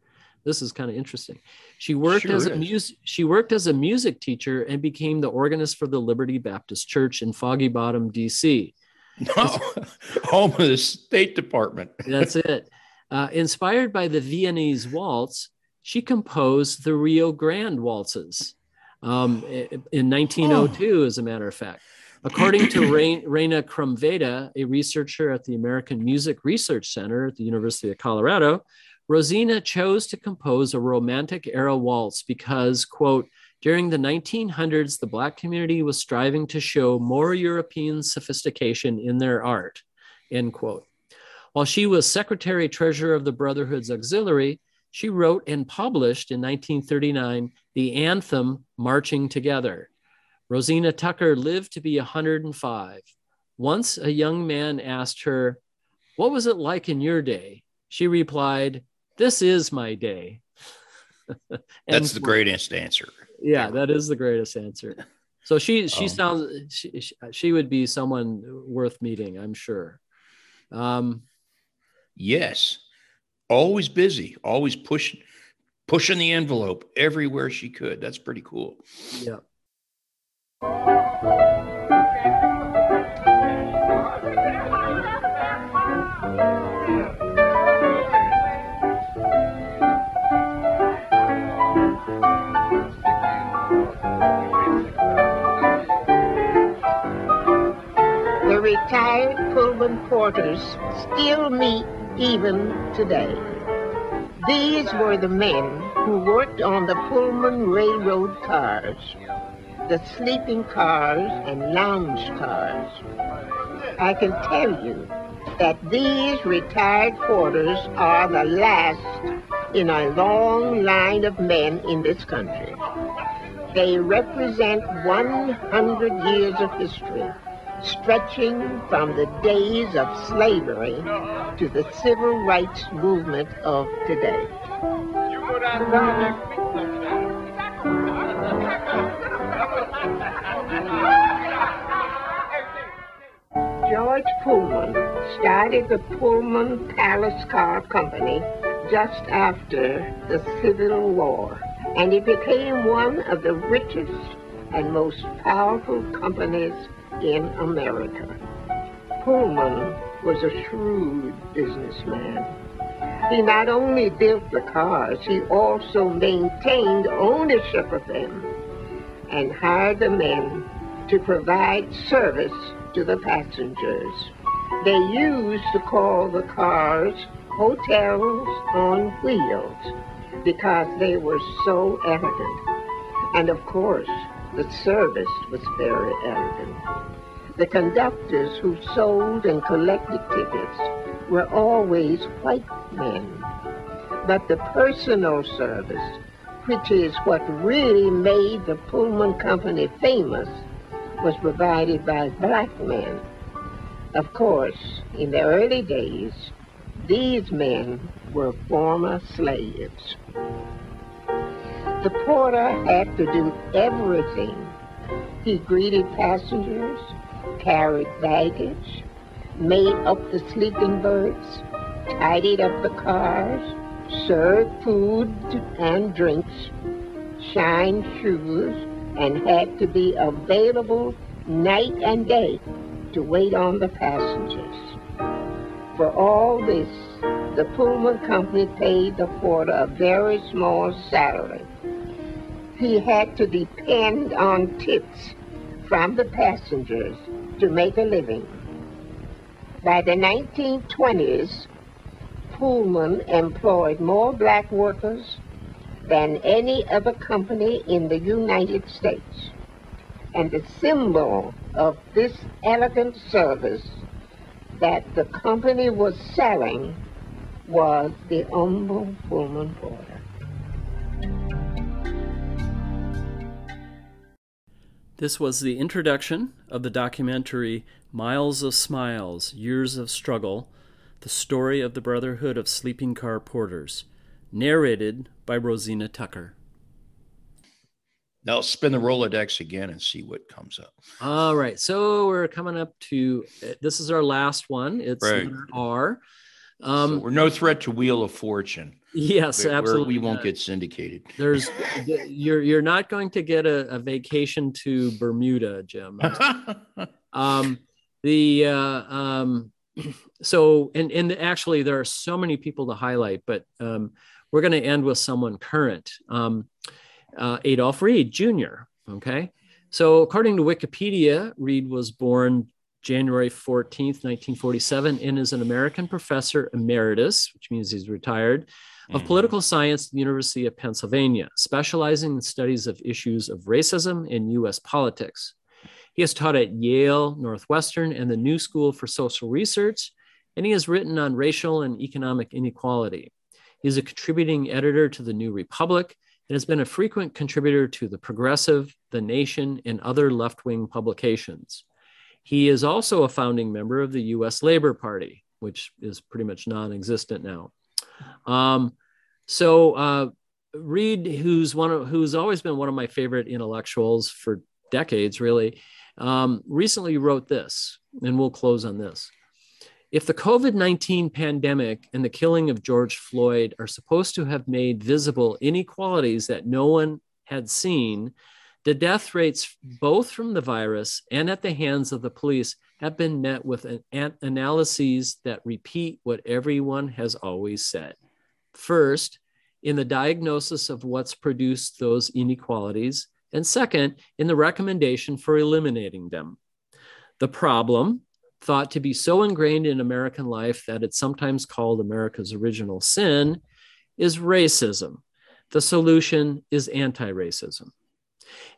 C: This is kind of interesting. She worked
A: Sure
C: as a
A: is.
C: music she worked as a music teacher and became the organist for the Liberty Baptist Church in Foggy Bottom, DC.
A: No, home of the State Department.
C: That's it. Uh, inspired by the Viennese waltz, she composed the Rio Grande waltzes um, in 1902, as a matter of fact. According to Re- Reina Krumveda, a researcher at the American Music Research Center at the University of Colorado, Rosina chose to compose a romantic era waltz because, quote, during the 1900s, the Black community was striving to show more European sophistication in their art, end quote. While she was secretary treasurer of the Brotherhood's auxiliary, she wrote and published in 1939 the anthem Marching Together. Rosina Tucker lived to be 105. Once a young man asked her, What was it like in your day? She replied, This is my day.
A: That's the greatest answer.
C: Yeah, that is the greatest answer. So she she
A: Um,
C: sounds she, she- she would be someone worth meeting, I'm sure. Um,
A: Yes. Always busy, always pushing pushing the envelope everywhere she could. That's pretty cool.
C: yeah.
F: Retired Pullman porters still meet even today. These were the men who worked on the Pullman railroad cars, the sleeping cars and lounge cars. I can tell you that these retired porters are the last in a long line of men in this country. They represent 100 years of history, stretching from the days of slavery to the civil rights movement of today. George Pullman started the Pullman Palace Car Company just after the Civil War, and it became one of the richest and most powerful companies in America. Pullman was a shrewd businessman. He not only built the cars, he also maintained ownership of them and hired the men to provide service to the passengers. They used to call the cars hotels on wheels because they were so elegant. And of course, the service was very elegant. The conductors who sold and collected tickets were always white men. But the personal service, which is what really made the Pullman Company famous, was provided by black men. Of course, in the early days, these men were former slaves. The porter had to do everything. He greeted passengers, carried baggage, made up the sleeping berths, tidied up the cars, served food and drinks, shined shoes, and had to be available night and day to wait on the passengers. For all this, the Pullman company paid the porter a very small salary. He had to depend on tips from the passengers to make a living. By the 1920s, Pullman employed more black workers than any other company in the United States. And the symbol of this elegant service that the company was selling was the humble Pullman porter.
C: This was the introduction of the documentary Miles of Smiles Years of Struggle The Story of the Brotherhood of Sleeping Car Porters, narrated by Rosina Tucker.
A: Now spin the Rolodex again and see what comes up.
C: All right, so we're coming up to this is our last one. It's
A: Right.
C: letter R.
A: So
C: Um,
A: we're no threat to Wheel of Fortune.
C: Yes,
A: Where- where
C: absolutely.
A: We won't
C: not.
A: get syndicated.
C: There's you're you're not going to get a, a vacation to Bermuda, Jim. um the uh um so and and actually there are so many people to highlight but um we're going to end with someone current um uh, adolph reed jr okay so according to wikipedia reed was born january 14th 1947 and is an american professor emeritus which means he's retired of
A: Mhm.
C: political science at the University of Pennsylvania, specializing in studies of issues of racism in U.S. politics. He has taught at Yale, Northwestern, and the New School for Social Research, and he has written on racial and economic inequality. He is a contributing editor to the New Republic and has been a frequent contributor to The Progressive, The Nation, and other left wing publications. He is also a founding member of the US Labor Party, which is pretty much non existent now. Um, so uh, Reed, who's one of who's always been one of my favorite intellectuals for decades, really, um, recently wrote this, and we'll close on this. If the COVID 19 pandemic and the killing of George Floyd are supposed to have made visible inequalities that no one had seen, the death rates, both from the virus and at the hands of the police, have been met with an, an analyses that repeat what everyone has always said. First, in the diagnosis of what's produced those inequalities, and second, in the recommendation for eliminating them. The problem, thought to be so ingrained in American life that it's sometimes called America's original sin, is racism. The solution is anti racism.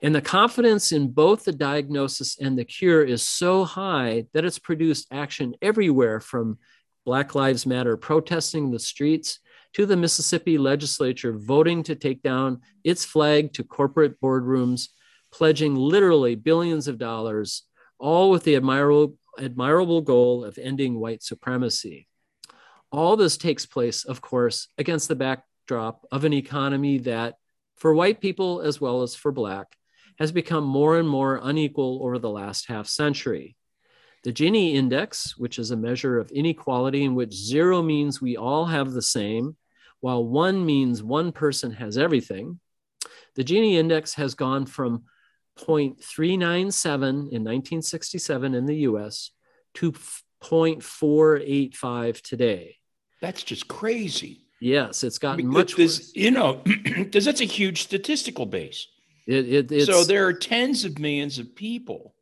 C: And the confidence in both the diagnosis and the cure is so high that it's produced action everywhere from Black Lives Matter protesting in the streets to the Mississippi legislature voting to take down its flag to corporate boardrooms, pledging literally billions of dollars, all with the admirable, admirable goal of ending white supremacy. All this takes place, of course, against the backdrop of an economy that, for white people as well as for Black, has become more and more unequal over the last half century. The Gini index, which is a measure of inequality in which zero means we all have the same, while one means one person has everything, the Gini index has gone from 0.397 in 1967 in the US to 0.485 today.
A: That's just crazy.
C: Yes, it's gotten
A: Because
C: much
A: this-
C: worse.
A: you know, because that's a huge statistical base.
C: It, it,
A: so there are tens of millions of people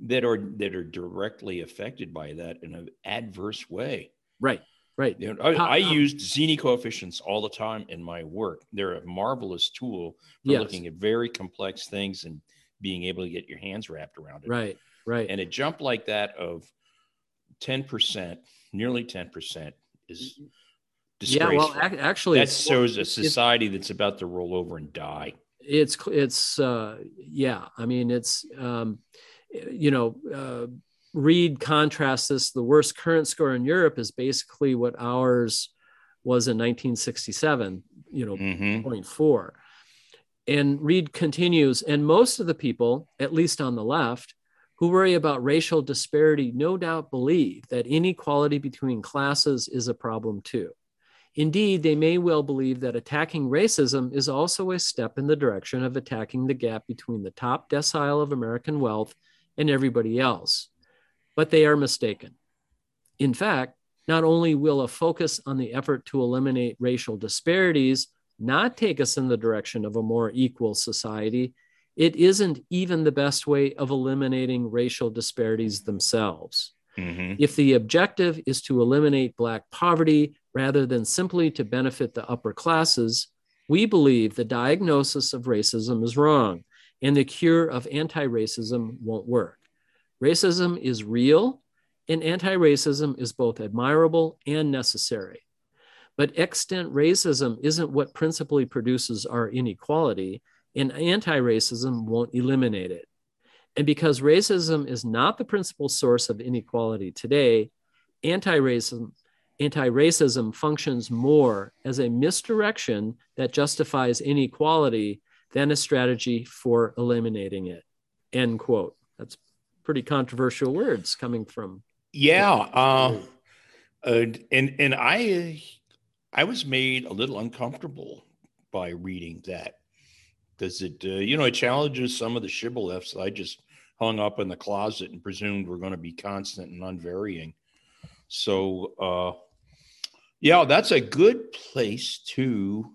A: that are that are directly affected by that in an adverse way.
C: right, right.
A: You know, I,
C: How-
A: I
C: how-
A: use Gini coefficients all the time in my work. They're a marvelous tool for
C: Yes.
A: looking at very complex things and being able to get your hands wrapped around it.
C: Right, right.
A: And a jump like that of 10%, nearly 10% is
C: mm-hmm.
A: Yeah,
C: well, ac- actually,
A: that shows a society that's about to roll over and die.
C: it's it's uh yeah i mean it's um you know uh reed contrasts this the worst current score in europe is basically what ours was in 1967 you know
A: Mhm.
C: 0.4 and reed continues and most of the people at least on the left who worry about racial disparity no doubt believe that inequality between classes is a problem too Indeed, they may well believe that attacking racism is also a step in the direction of attacking the gap between the top decile of American wealth and everybody else. But they are mistaken. In fact, not only will a focus on the effort to eliminate racial disparities not take us in the direction of a more equal society, it isn't even the best way of eliminating racial disparities themselves.
A: Mhm.
C: If the objective is to eliminate Black poverty rather than simply to benefit the upper classes, we believe the diagnosis of racism is wrong and the cure of anti racism won't work. Racism is real, and anti racism is both admirable and necessary. But extant racism isn't what principally produces our inequality, and anti racism won't eliminate it. And because racism is not the principal source of inequality today, anti-racism anti-racism functions more as a misdirection that justifies inequality than a strategy for eliminating it. End quote. That's pretty controversial words coming from
A: Yeah, uh, uh, and and I I was made a little uncomfortable by reading that. Does it, uh, you know, it challenges some of the shibboleths I just hung up in the closet and presumed were going to be constant and unvarying. So, uh, yeah, that's a good place to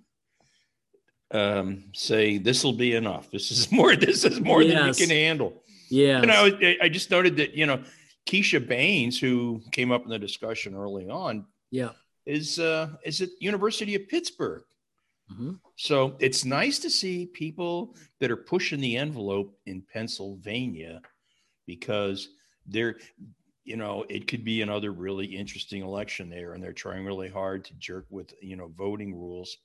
A: um, say this will be enough. This is more. This is more
C: Yes.
A: than we can handle.
C: yeah.
A: And I- I just noted that you know Keisha Blain, who came up in the discussion early on,
C: yeah.
A: is uh, is at University of Pittsburgh.
C: Mhm.
A: So it's nice to see people that are pushing the envelope in Pennsylvania because they're, you know, it could be another really interesting election there, and they're trying really hard to jerk with you know voting rules.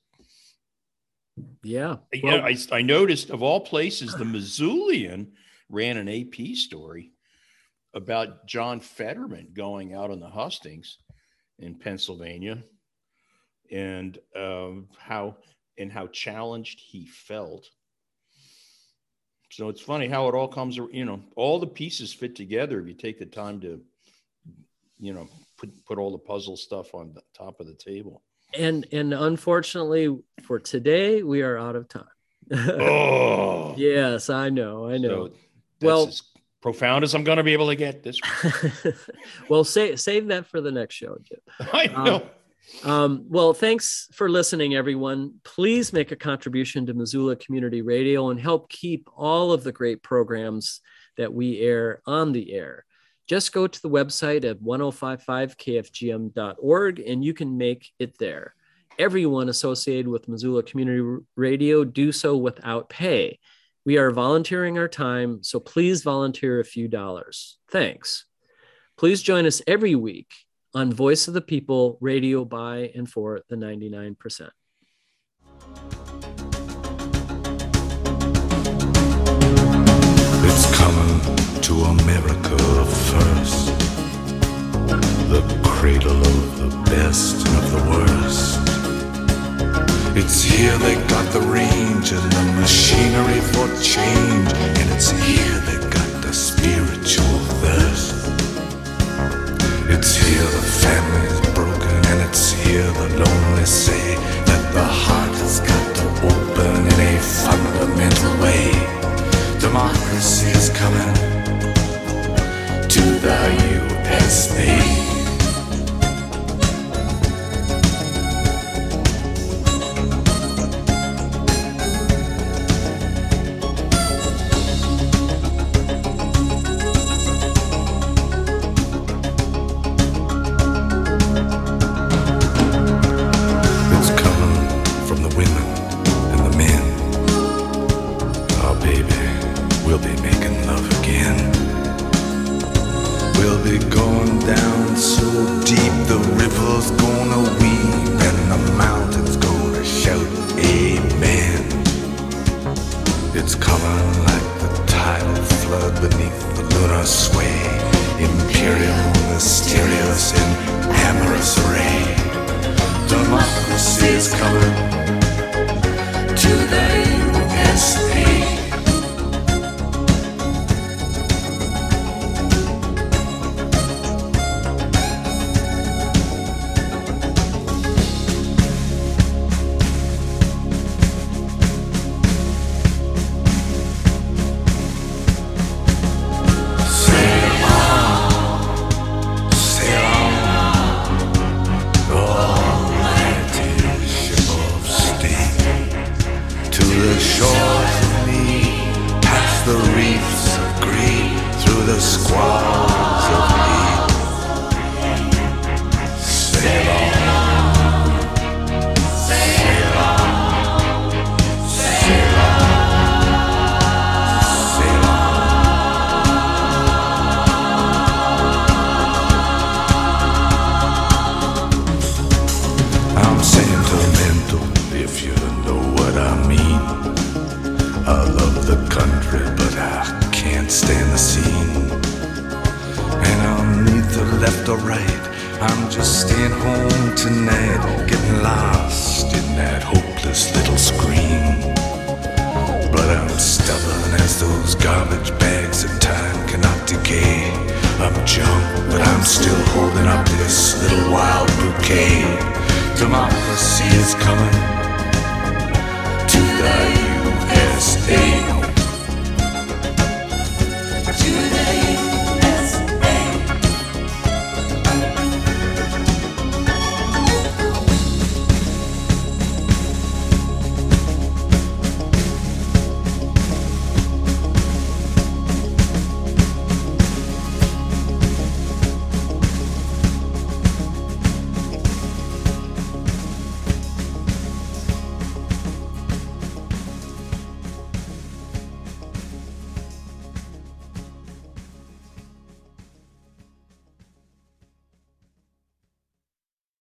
C: Yeah.
A: Yeah,
C: Well,
A: I, I noticed of all places, the Missoulian ran an AP story about John Fetterman going out on the hustings in Pennsylvania and um, how and how challenged he felt. So it's funny how it all comes, you know, all the pieces fit together if you take the time to, you know, put put all the puzzle stuff on the top of the table.
C: and and unfortunately for today, we are out of time.
A: Oh,
C: yes, I know. I know.
A: So
C: Well-
A: as profound as I'm going to be able to get this.
C: well, save save that for the next show, Jim.
A: I know.
C: Um, Um, well, thanks for listening, everyone. Please make a contribution to Missoula Community Radio and help keep all of the great programs that we air on the air. Just go to the website at 1055kfgm.org and you can make it there. Everyone associated with Missoula Community Radio do so without pay. We are volunteering our time, so please volunteer a few dollars. Thanks. Please join us every week on Voice of the People, radio by and for the 99%.
G: It's coming to America first. The cradle of the best and of the worst. It's here they got the range and the machinery for change. And it's here they got the spiritual thirst. It's here the family's broken and it's here the lonely say that the heart has got to open in a fundamental way. Democracy is coming to the USA.